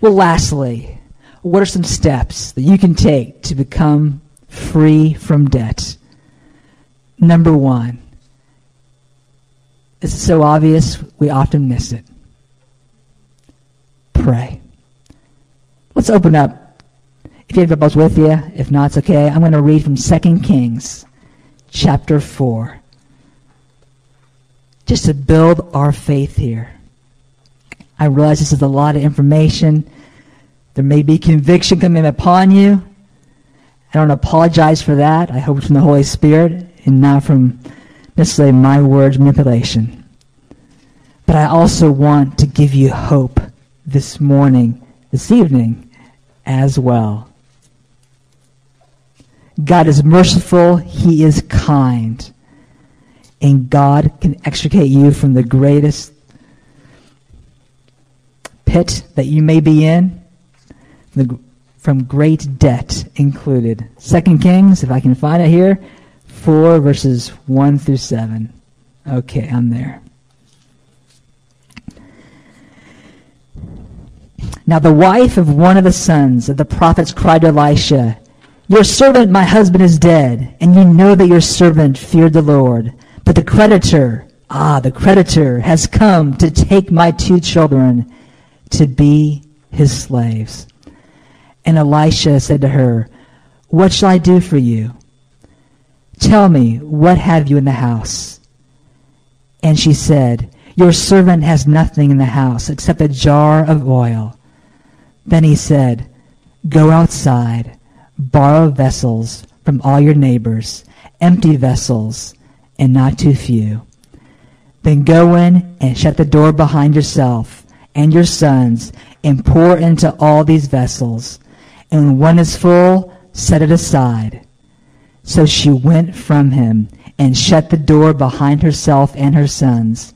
[SPEAKER 1] Well, lastly, what are some steps that you can take to become free from debt? Number one, it's so obvious we often miss it. Pray. Let's open up. If you have Bibles with you, if not, it's okay. I'm going to read from 2 Kings chapter 4. Just to build our faith here. I realize this is a lot of information. There may be conviction coming upon you. I don't apologize for that. I hope it's from the Holy Spirit and not from necessarily my words manipulation. But I also want to give you hope this morning, this evening, as well. God is merciful, He is kind, and God can extricate you from the greatest pit that you may be in, from great debt included. Second Kings, if I can find it here, 4 verses 1 through 7. Okay, I'm there. Now the wife of one of the sons of the prophets cried to Elisha, Your servant, my husband, is dead, and you know that your servant feared the Lord. But the creditor, ah, the creditor, has come to take my two children to be his slaves. And Elisha said to her, What shall I do for you? Tell me, what have you in the house? And she said, Your servant has nothing in the house except a jar of oil. Then he said, Go outside, borrow vessels from all your neighbors, empty vessels, and not too few. Then go in and shut the door behind yourself and your sons, and pour into all these vessels. And when one is full, set it aside. So she went from him and shut the door behind herself and her sons.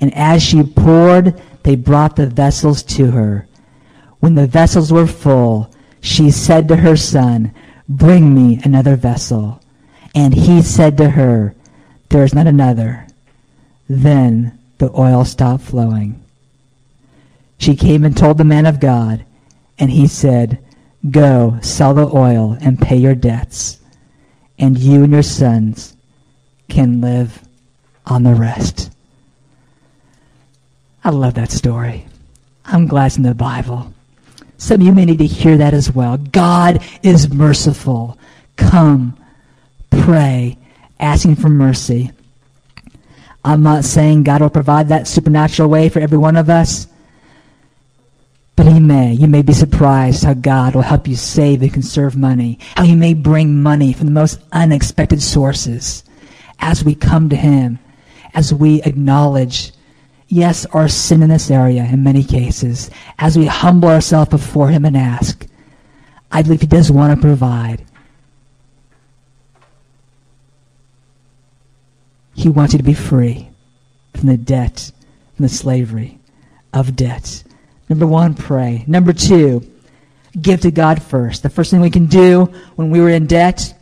[SPEAKER 1] And as she poured, they brought the vessels to her. When the vessels were full, she said to her son, Bring me another vessel. And he said to her, There is not another. Then the oil stopped flowing. She came and told the man of God, and he said, Go, sell the oil and pay your debts, and you and your sons can live on the rest. I love that story. I'm glad it's in the Bible. Some of you may need to hear that as well. God is merciful. Come, pray, asking for mercy. I'm not saying God will provide that supernatural way for every one of us. But he may. You may be surprised how God will help you save and conserve money, how he may bring money from the most unexpected sources as we come to him, as we acknowledge, yes, our sin in this area in many cases, as we humble ourselves before him and ask. I believe he does want to provide. He wants you to be free from the debt, from the slavery of debt. Number one, pray. Number two, give to God first. The first thing we can do when we were in debt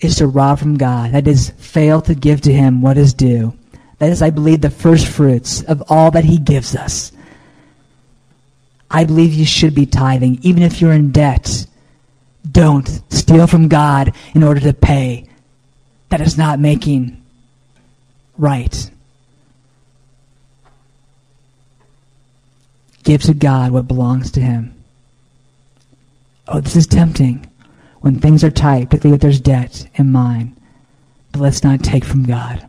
[SPEAKER 1] is to rob from God. That is, fail to give to Him what is due. That is, I believe, the first fruits of all that He gives us. I believe you should be tithing, even if you're in debt. Don't steal from God in order to pay. That is not making right. Give to God what belongs to Him. Oh, this is tempting when things are tight, particularly if there's debt in mind. But let's not take from God.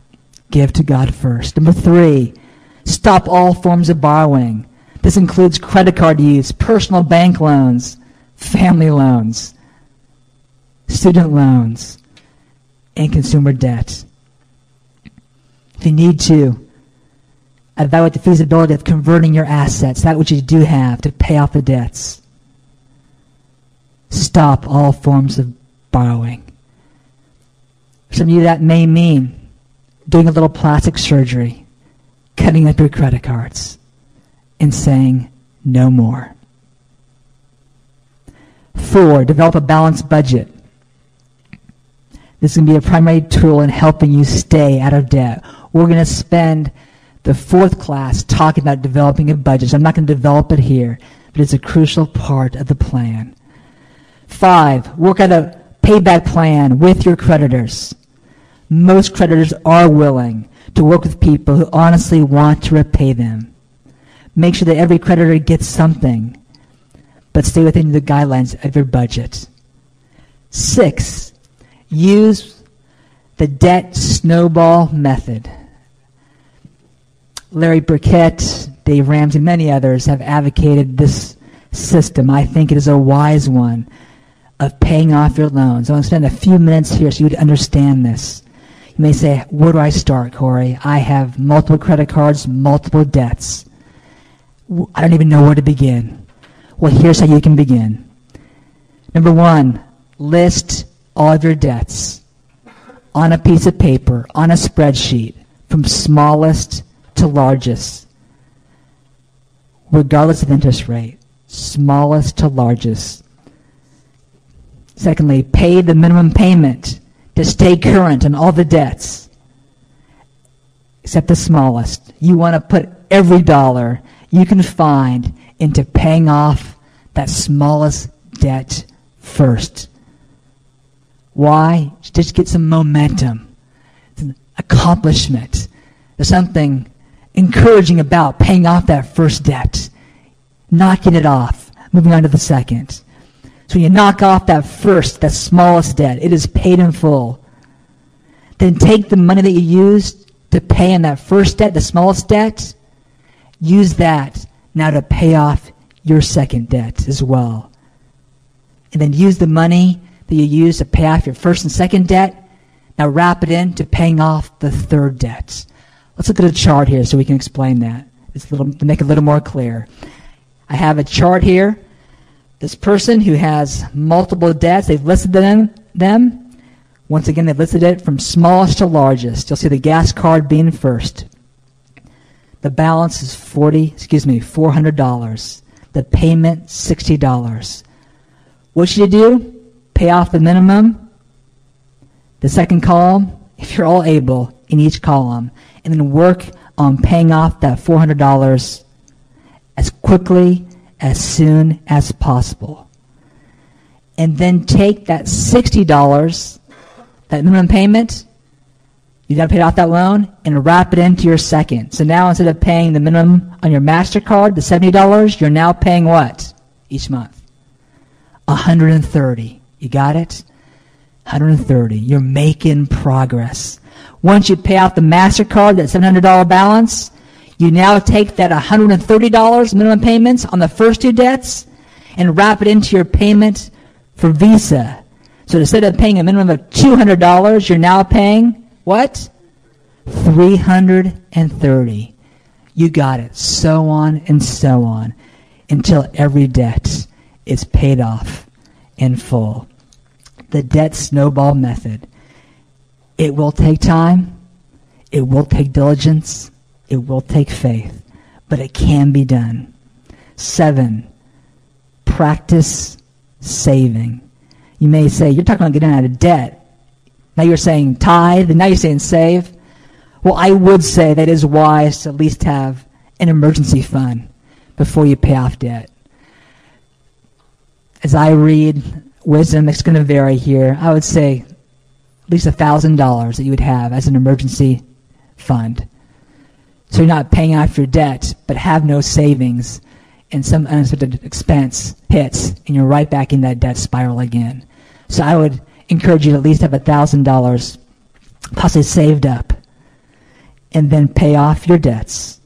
[SPEAKER 1] Give to God first. Number three, stop all forms of borrowing. This includes credit card use, personal bank loans, family loans, student loans, and consumer debt. If you need to, evaluate the feasibility of converting your assets, that which you do have, to pay off the debts. Stop all forms of borrowing. For some of you, that may mean doing a little plastic surgery, cutting up your credit cards, and saying no more. Four, develop a balanced budget. This is going to be a primary tool in helping you stay out of debt. We're going to spend the fourth class talking about developing a budget. So I'm not going to develop it here, but it's a crucial part of the plan. Five, work out a payback plan with your creditors. Most creditors are willing to work with people who honestly want to repay them. Make sure that every creditor gets something, but stay within the guidelines of your budget. Six, use the debt snowball method. Larry Burkett, Dave Ramsey, and many others have advocated this system. I think it is a wise one of paying off your loans. I want to spend a few minutes here so you would understand this. You may say, where do I start, Corey? I have multiple credit cards, multiple debts. I don't even know where to begin. Well, here's how you can begin. Number one, list all of your debts on a piece of paper, on a spreadsheet, from smallest to largest, regardless of interest rate, smallest to largest. Secondly, pay the minimum payment to stay current on all the debts, except the smallest. You want to put every dollar you can find into paying off that smallest debt first. Why? Just get some momentum, accomplishment. There's something encouraging about paying off that first debt, knocking it off, moving on to the second. So you knock off that first, that smallest debt, it is paid in full. Then take the money that you used to pay in that first debt, the smallest debt, use that now to pay off your second debt as well. And then use the money that you used to pay off your first and second debt, now wrap it into paying off the third debt. Let's look at a chart here so we can explain that. It's a little, to make it a little more clear. I have a chart here. This person who has multiple debts, they've listed them, them. Once again, they've listed it from smallest to largest. You'll see the gas card being first. The balance is 40, excuse me, $400. The payment, $60. What should you do? Pay off the minimum. The second column, if you're all able, in each column and then work on paying off that $400 as quickly, as soon as possible. And then take that $60, that minimum payment, you got to pay off that loan, and wrap it into your second. So now instead of paying the minimum on your MasterCard, the $70, you're now paying what each month? 130 You got it? 130 You're making progress. Once you pay off the MasterCard, that $700 balance, You now take that $130 minimum payments on the first two debts and wrap it into your payment for Visa. So instead of paying a minimum of $200, you're now paying what? 330. You got it. So on and so on until every debt is paid off in full. The debt snowball method. It will take time. It will take diligence. It will take faith. But it can be done. Seven, practice saving. You may say, you're talking about getting out of debt. Now you're saying tithe, and now you're saying save. Well, I would say that is wise to at least have an emergency fund before you pay off debt. As I read wisdom, it's going to vary here. I would say at least $1,000 that you would have as an emergency fund. So you're not paying off your debt, but have no savings, and some unexpected expense hits, and you're right back in that debt spiral again. So I would encourage you to at least have $1,000 possibly saved up and then pay off your debts.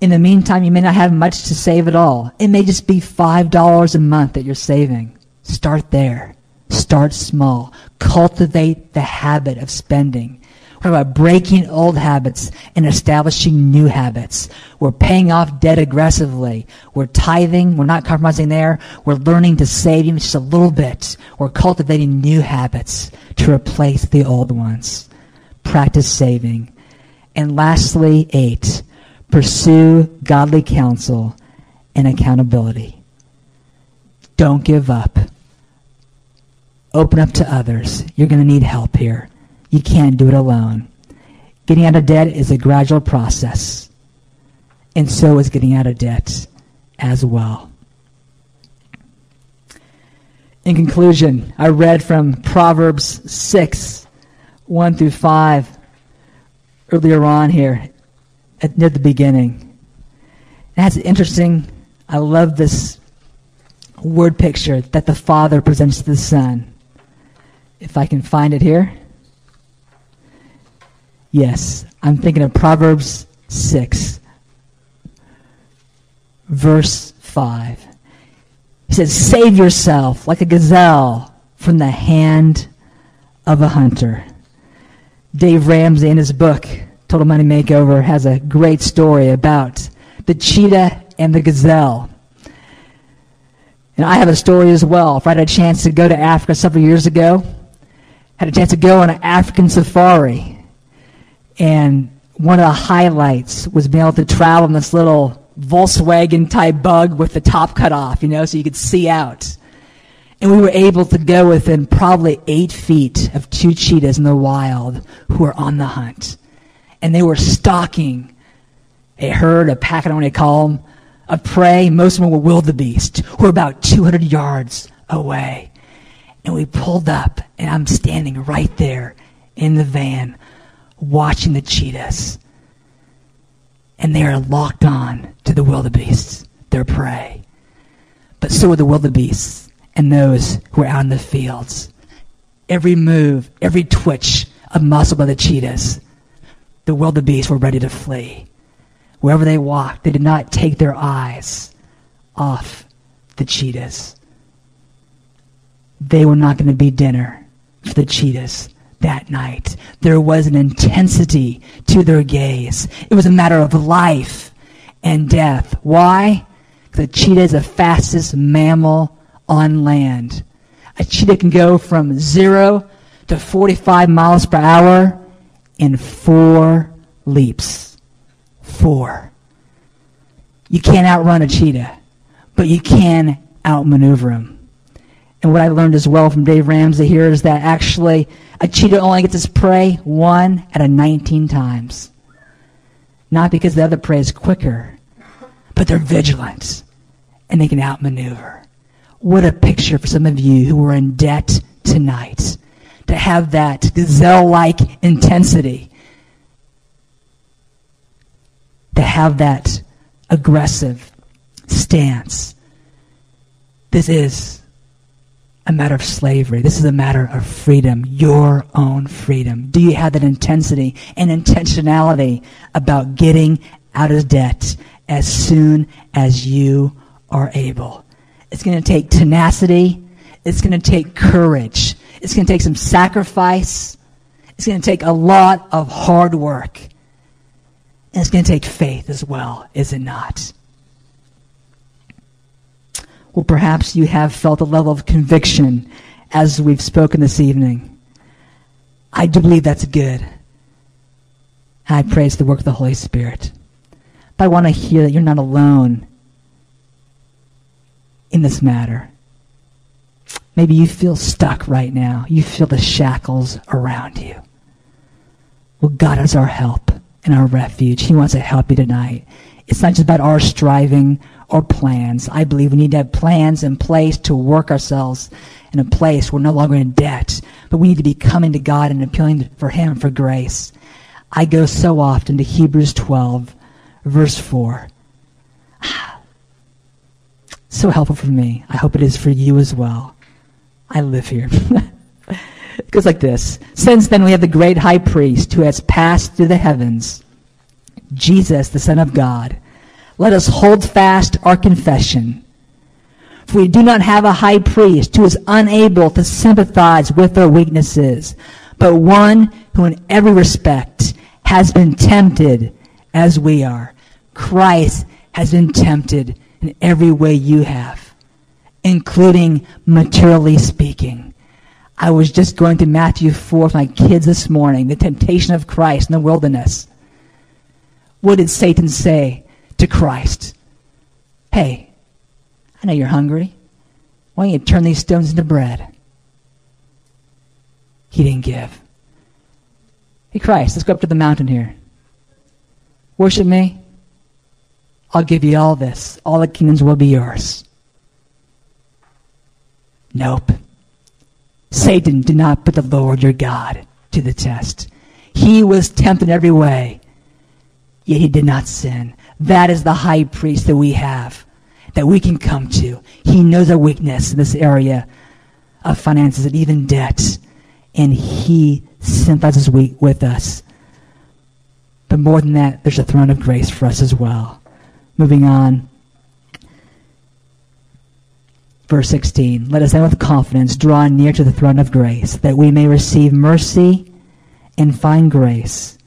[SPEAKER 1] In the meantime, you may not have much to save at all. It may just be $5 a month that you're saving. Start there. Start small. Cultivate the habit of spending. We're about breaking old habits and establishing new habits. We're paying off debt aggressively. We're tithing. We're not compromising there. We're learning to save even just a little bit. We're cultivating new habits to replace the old ones. Practice saving. And lastly, eight, pursue godly counsel and accountability. Don't give up. Open up to others. You're going to need help here. You can't do it alone. Getting out of debt is a gradual process, and so is getting out of debt as well. In conclusion, I read from Proverbs 6 1 through 5 earlier on here at, near the beginning. That's interesting. I love this word picture that the Father presents to the Son. If I can find it here. Yes, I'm thinking of Proverbs 6, verse 5. He says, Save yourself like a gazelle from the hand of a hunter. Dave Ramsey, in his book, Total Money Makeover, has a great story about the cheetah and the gazelle. And I have a story as well. If I had a chance to go to Africa several years ago, had a chance to go on an African safari. And one of the highlights was being able to travel in this little Volkswagen type bug with the top cut off, you know, so you could see out. And we were able to go within probably eight feet of two cheetahs in the wild who were on the hunt. And they were stalking a herd, a pack, I don't what they call them, of prey. Most of them were wildebeest, who were about 200 yards away. And we pulled up, and I'm standing right there in the van watching the cheetahs. And they are locked on to the wildebeests, their prey. But so are the wildebeests and those who are out in the fields. Every move, every twitch of muscle by the cheetahs, the wildebeests were ready to flee. Wherever they walked, they did not take their eyes off the cheetahs. They were not going to be dinner for the cheetahs that night. There was an intensity to their gaze. It was a matter of life and death. Why? The cheetah is the fastest mammal on land. A cheetah can go from zero to 45 miles per hour in four leaps. Four. You can't outrun a cheetah, but you can outmaneuver him. And what I learned as well from Dave Ramsey here is that actually a cheetah only gets its prey one out of 19 times. Not because the other prey is quicker, but they're vigilant and they can outmaneuver. What a picture for some of you who are in debt tonight to have that gazelle like intensity, to have that aggressive stance. This is a matter of slavery. This is a matter of freedom, your own freedom. Do you have that intensity and intentionality about getting out of debt as soon as you are able. It's going to take tenacity. It's going to take courage. It's going to take some sacrifice. It's going to take a lot of hard work. And it's going to take faith as well, is it not? Well, perhaps you have felt a level of conviction as we've spoken this evening. I do believe that's good. I praise the work of the Holy Spirit. But I want to hear that you're not alone in this matter. Maybe you feel stuck right now. You feel the shackles around you. Well, God is our help and our refuge. He wants to help you tonight. It's not just about our striving or plans. I believe we need to have plans in place to work ourselves in a place where we're no longer in debt, but we need to be coming to God and appealing for Him for grace. I go so often to Hebrews 12, verse 4. So helpful for me. I hope it is for you as well. I live here. it goes like this Since then, we have the great high priest who has passed through the heavens, Jesus, the Son of God. Let us hold fast our confession. For we do not have a high priest who is unable to sympathize with our weaknesses, but one who in every respect has been tempted as we are. Christ has been tempted in every way you have, including materially speaking. I was just going to Matthew 4 with my kids this morning, the temptation of Christ in the wilderness. What did Satan say to Christ? Hey, I know you're hungry. Why don't you turn these stones into bread? He didn't give. Hey, Christ, let's go up to the mountain here. Worship me. I'll give you all this. All the kingdoms will be yours. Nope. Satan did not put the Lord your God to the test. He was tempted every way, yet he did not sin. That is the high priest that we have, that we can come to. He knows our weakness in this area of finances and even debt, and he sympathizes with us. But more than that, there's a throne of grace for us as well. Moving on. Verse 16 Let us then with confidence draw near to the throne of grace, that we may receive mercy and find grace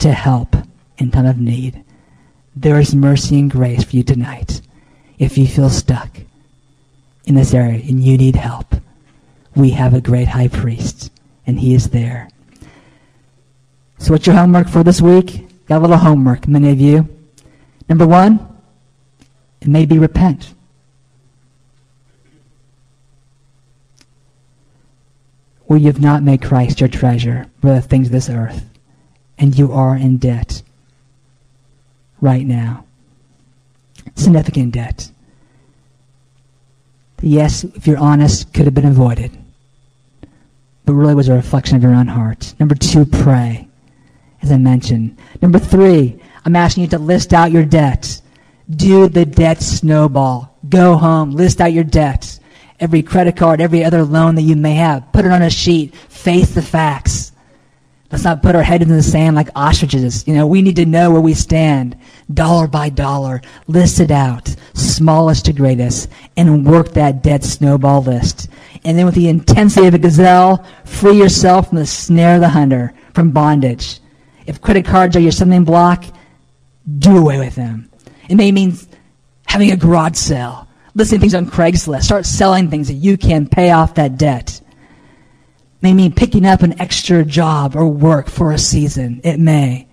[SPEAKER 1] to help in time of need. There is mercy and grace for you tonight. If you feel stuck in this area and you need help, we have a great high priest, and he is there. So, what's your homework for this week? Got a little homework, many of you. Number one, it may be repent. Where you have not made Christ your treasure for the things of this earth, and you are in debt right now. Significant debt. Yes, if you're honest, could have been avoided. But really was a reflection of your own heart. Number two, pray, as I mentioned. Number three, I'm asking you to list out your debts. Do the debt snowball. Go home, list out your debts. Every credit card, every other loan that you may have, put it on a sheet. Face the facts. Let's not put our head in the sand like ostriches. You know, we need to know where we stand, dollar by dollar. List it out, smallest to greatest, and work that debt snowball list. And then with the intensity of a gazelle, free yourself from the snare of the hunter, from bondage. If credit cards are your stumbling block, do away with them. It may mean having a garage sale, listing things on Craigslist, start selling things that you can pay off that debt. May mean picking up an extra job or work for a season. It may.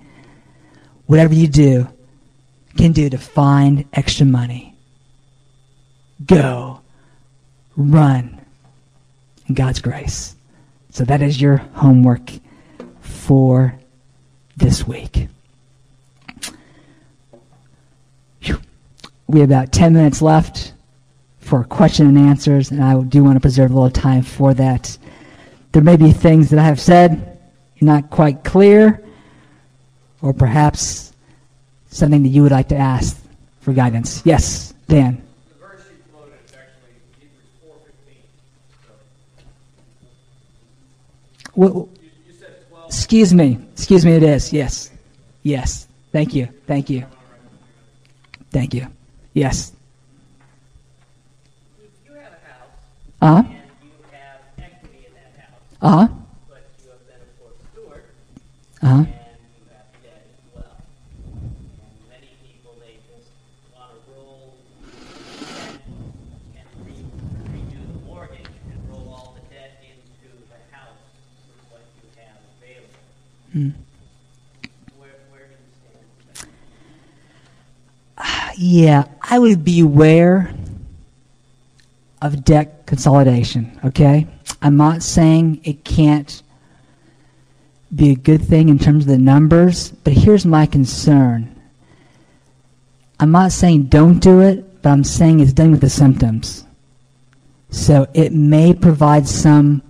[SPEAKER 1] Whatever you do can do to find extra money. Go. Run. In God's grace. So that is your homework for this week. We have about 10 minutes left for question and answers, and I do want to preserve a little time for that. There may be things that I have said not quite clear, or perhaps something that you would like to ask for guidance. Yes, Dan. Well, excuse me. Excuse me, it is. Yes. Yes. Thank you. Thank you. Thank you. Yes.
[SPEAKER 2] If you have a house
[SPEAKER 1] Uh huh.
[SPEAKER 2] That house,
[SPEAKER 1] Uh huh.
[SPEAKER 2] but you have been a poor steward
[SPEAKER 1] Uh huh.
[SPEAKER 2] and you have debt as well. And many people, they just want to roll debt and re- redo the mortgage and roll all the debt into the house with what you have available.
[SPEAKER 1] Mm.
[SPEAKER 2] Where, where do you stand with?
[SPEAKER 1] Yeah, I would beware of debt consolidation, okay? I'm not saying it can't be a good thing in terms of the numbers, but here's my concern. I'm not saying don't do it, but I'm saying it's dealing with the symptoms. So it may provide some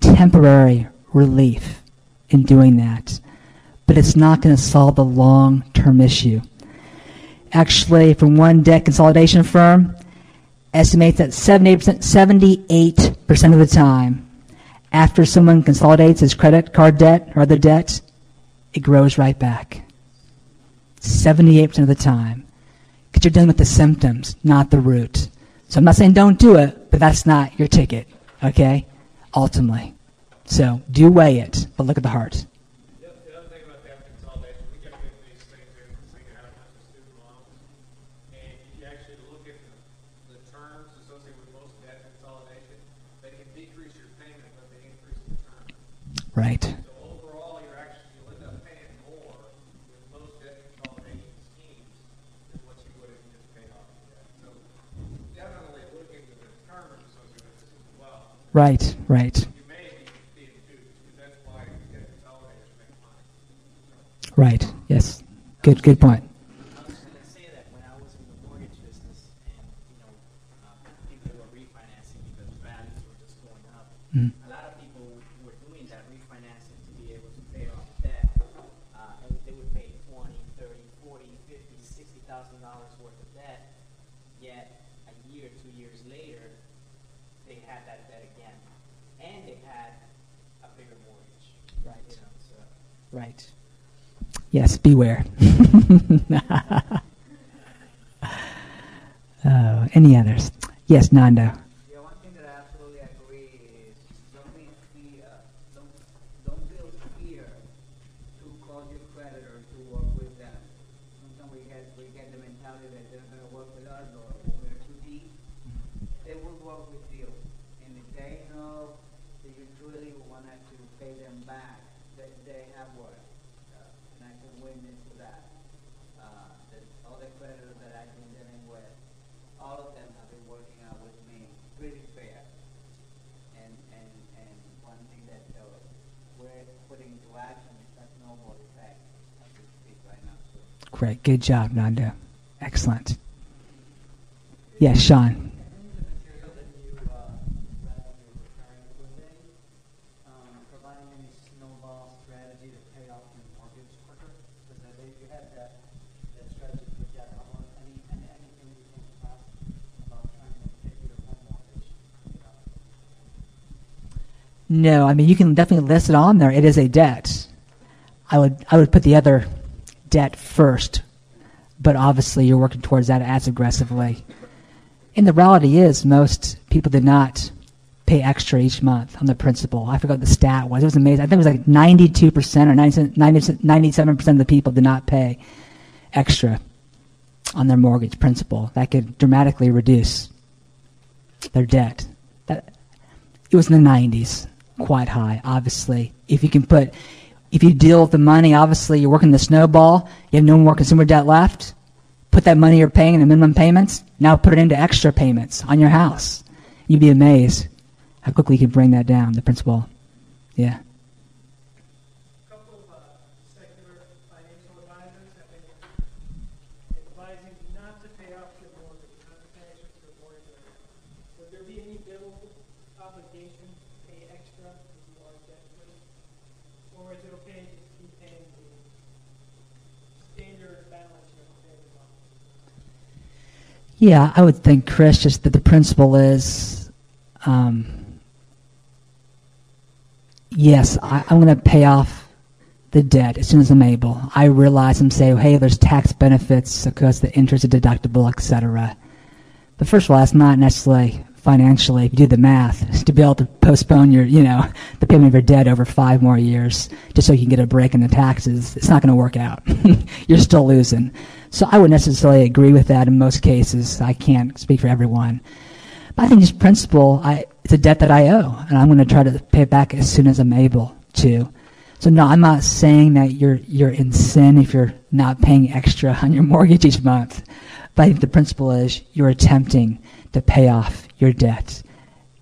[SPEAKER 1] temporary relief in doing that, but it's not going to solve the long term issue actually from one debt consolidation firm estimates that 78%, 78% of the time after someone consolidates his credit card debt or other debt, it grows right back. 78% of the time. Because you're dealing with the symptoms, not the root. So I'm not saying don't do it, but that's not your ticket, okay? Ultimately. So do weigh it, but look at the heart.
[SPEAKER 3] The oth- the other thing about debt consolidation, we kept getting these things in, saying how to have to student loans. And if you actually look at the, the terms associated with most debt consolidation, they can decrease your payment, but they increase the term.
[SPEAKER 1] Right.
[SPEAKER 3] So overall, you're actually, you'll end up paying more with most debt consolidation schemes than what you would if you just paid off your debt. So definitely look into the terms associated with this as well.
[SPEAKER 1] Right, right,
[SPEAKER 3] You may be being duped, because that's why debt consolidators Right, money.
[SPEAKER 1] right. Yes. Good, good point.
[SPEAKER 2] I was going to say that when I was in the mortgage business and, you know, uh, people were refinancing because values were just going up.
[SPEAKER 1] Mm.
[SPEAKER 2] A lot of people were doing that refinancing to be able to pay off debt. Uh, and they would pay twenty, thirty, forty, fifty, sixty thousand dollars worth of debt. Yet a year, two years later, they had that debt again, and they had a bigger mortgage.
[SPEAKER 1] Right.
[SPEAKER 2] You know, so.
[SPEAKER 1] Right. Yes, beware. oh, any others? Yes, Nando.
[SPEAKER 4] Yeah, one thing that I absolutely agree is don't be fear, don't, don't build fear to call your creditor to work with them. Sometimes we get, we get the mentality that they're gonna work with us or we're too deep. They will work with you. And if they know that you truly wanted to pay them back, that they have worked. Uh, and I can witness to that. Uh, that all the creditors that I've been dealing with, all of them have been working out with me pretty fair. And, and, and one thing that uh, we're putting into action is that snowball effect as we speak right now. So
[SPEAKER 1] Great. Good job, Nando. Excellent. Yes, Sean.
[SPEAKER 4] material that you uh, read on your return was they um, providing any snowball strategy to pay off your mortgage quicker? Because I think you had that, that strategy for Jack. I want any, any, anything you came across about trying to get your home mortgage paid off?
[SPEAKER 1] No, I mean you can definitely list it on there. It is a debt. I would I would put the other debt first, but obviously you're working towards that as aggressively. And the reality is, most people did not pay extra each month on the principal. I forgot what the stat was. It was amazing. I think it was like 92% or 97% of the people did not pay extra on their mortgage principal. That could dramatically reduce their debt. That it was in the 90s, quite high. Obviously, if you can put, if you deal with the money, obviously you're working the snowball. You have no more consumer debt left. Put that money you're paying in the minimum payments. Now put it into extra payments on your house. You'd be amazed how quickly you can bring that down. The principal, yeah.
[SPEAKER 5] couple of uh, secular financial advisors have been advising you not to pay off your mortgage, not to pay extra to your mortgage. Would there be any bill obligation to pay extra if you are debt free? Or is it okay to just keep paying the standard balance you have every month?
[SPEAKER 1] Yeah, I would think, Chris, just that the principle is, um, yes, I, I'm going to pay off the the debt as soon as I'm able. I realize and say, hey, there's tax benefits because the interest is deductible, etc. But first of all, that's not necessarily financially, if you do the math, to be able to postpone your, you know, the payment of your debt over five more years just so you can get a break in the taxes, it's not going to work out. You're still losing. So I would necessarily agree with that in most cases. I can't speak for everyone. But I think just principle, I, it's a debt that I owe, and I'm going to try to pay it back as soon as I'm able to. So no, I'm not saying that you're you're in sin if you're not paying extra on your mortgage each month. But I think the principle is you're attempting to pay off your debt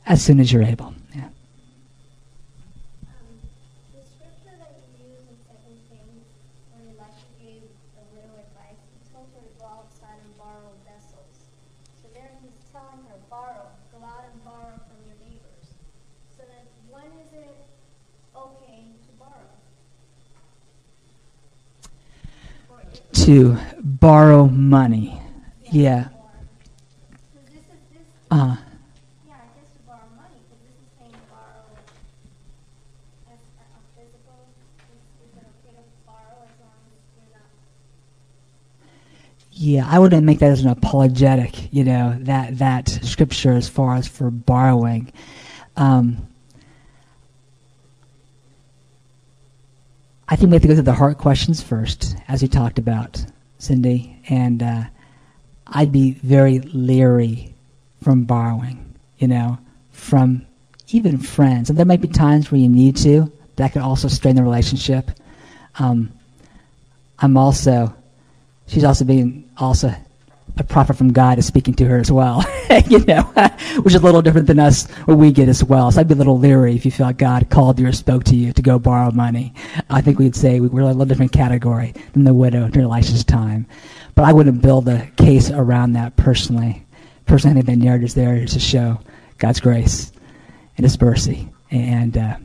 [SPEAKER 1] as soon as you're able. Yeah.
[SPEAKER 6] Um, the scripture that you use in Second Kings, when Elisha gave the widow advice, he told her to go outside and borrow vessels. So there he's telling her, borrow, go out and borrow from your neighbors. So then, when is it okay to borrow? Or if
[SPEAKER 1] To borrow money. Yeah.
[SPEAKER 6] Because this is this.
[SPEAKER 1] Uh,
[SPEAKER 6] Yeah, I guess to borrow money, but this is saying borrow as a, a physical. Is, is it okay to borrow as long as you're not?
[SPEAKER 1] Yeah, I wouldn't make that as an apologetic, you know, that that scripture as far as for borrowing. Um, I think we have to go through the heart questions first, as we talked about, Cindy, and uh, I'd be very leery from borrowing, you know, from even friends. And there might be times where you need to. That could also strain the relationship. Um, I'm also she's also being also a prophet from God is speaking to her as well, you know, which is a little different than us what we get as well. So I'd be a little leery if you felt God called you or spoke to you to go borrow money. I think we'd say we're a little different category than the widow during Elisha's time. But I wouldn't build a case around that personally. Personally, I think narrative is there to show God's grace and His mercy, and uh,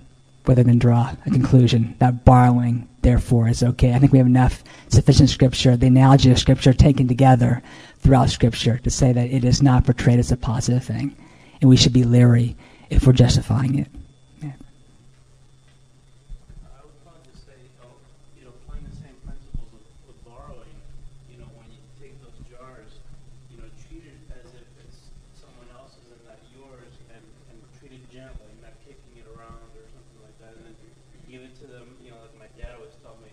[SPEAKER 1] rather than draw a conclusion that borrowing, therefore, is okay. I think we have enough sufficient Scripture, the analogy of Scripture taken together throughout Scripture to say that it is not portrayed as a positive thing, and we should be leery if we're justifying it. Yeah.
[SPEAKER 7] I would probably just say, oh, you know, applying the same principles of, of borrowing, you know, when you take those jars, you know, treat it as if it's someone else's and not yours, and, and treat it gently, not kicking it around or something like that, and then give it to them, you know, like my dad always told me,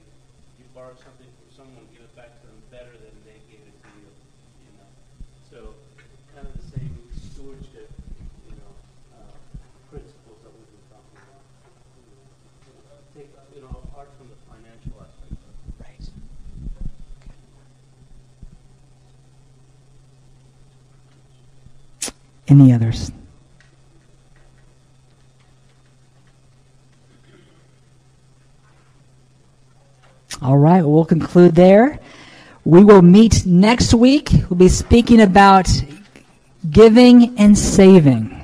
[SPEAKER 7] you borrow something from someone, give it back to them better than they gave it to you, you know. So, kind of the same stewardship, you know, uh, principles that we've been talking about. You know, Take, you know, apart from the financial aspect of it.
[SPEAKER 1] Right. Any others? All right, we'll conclude there. We will meet next week. We'll be speaking about giving and saving.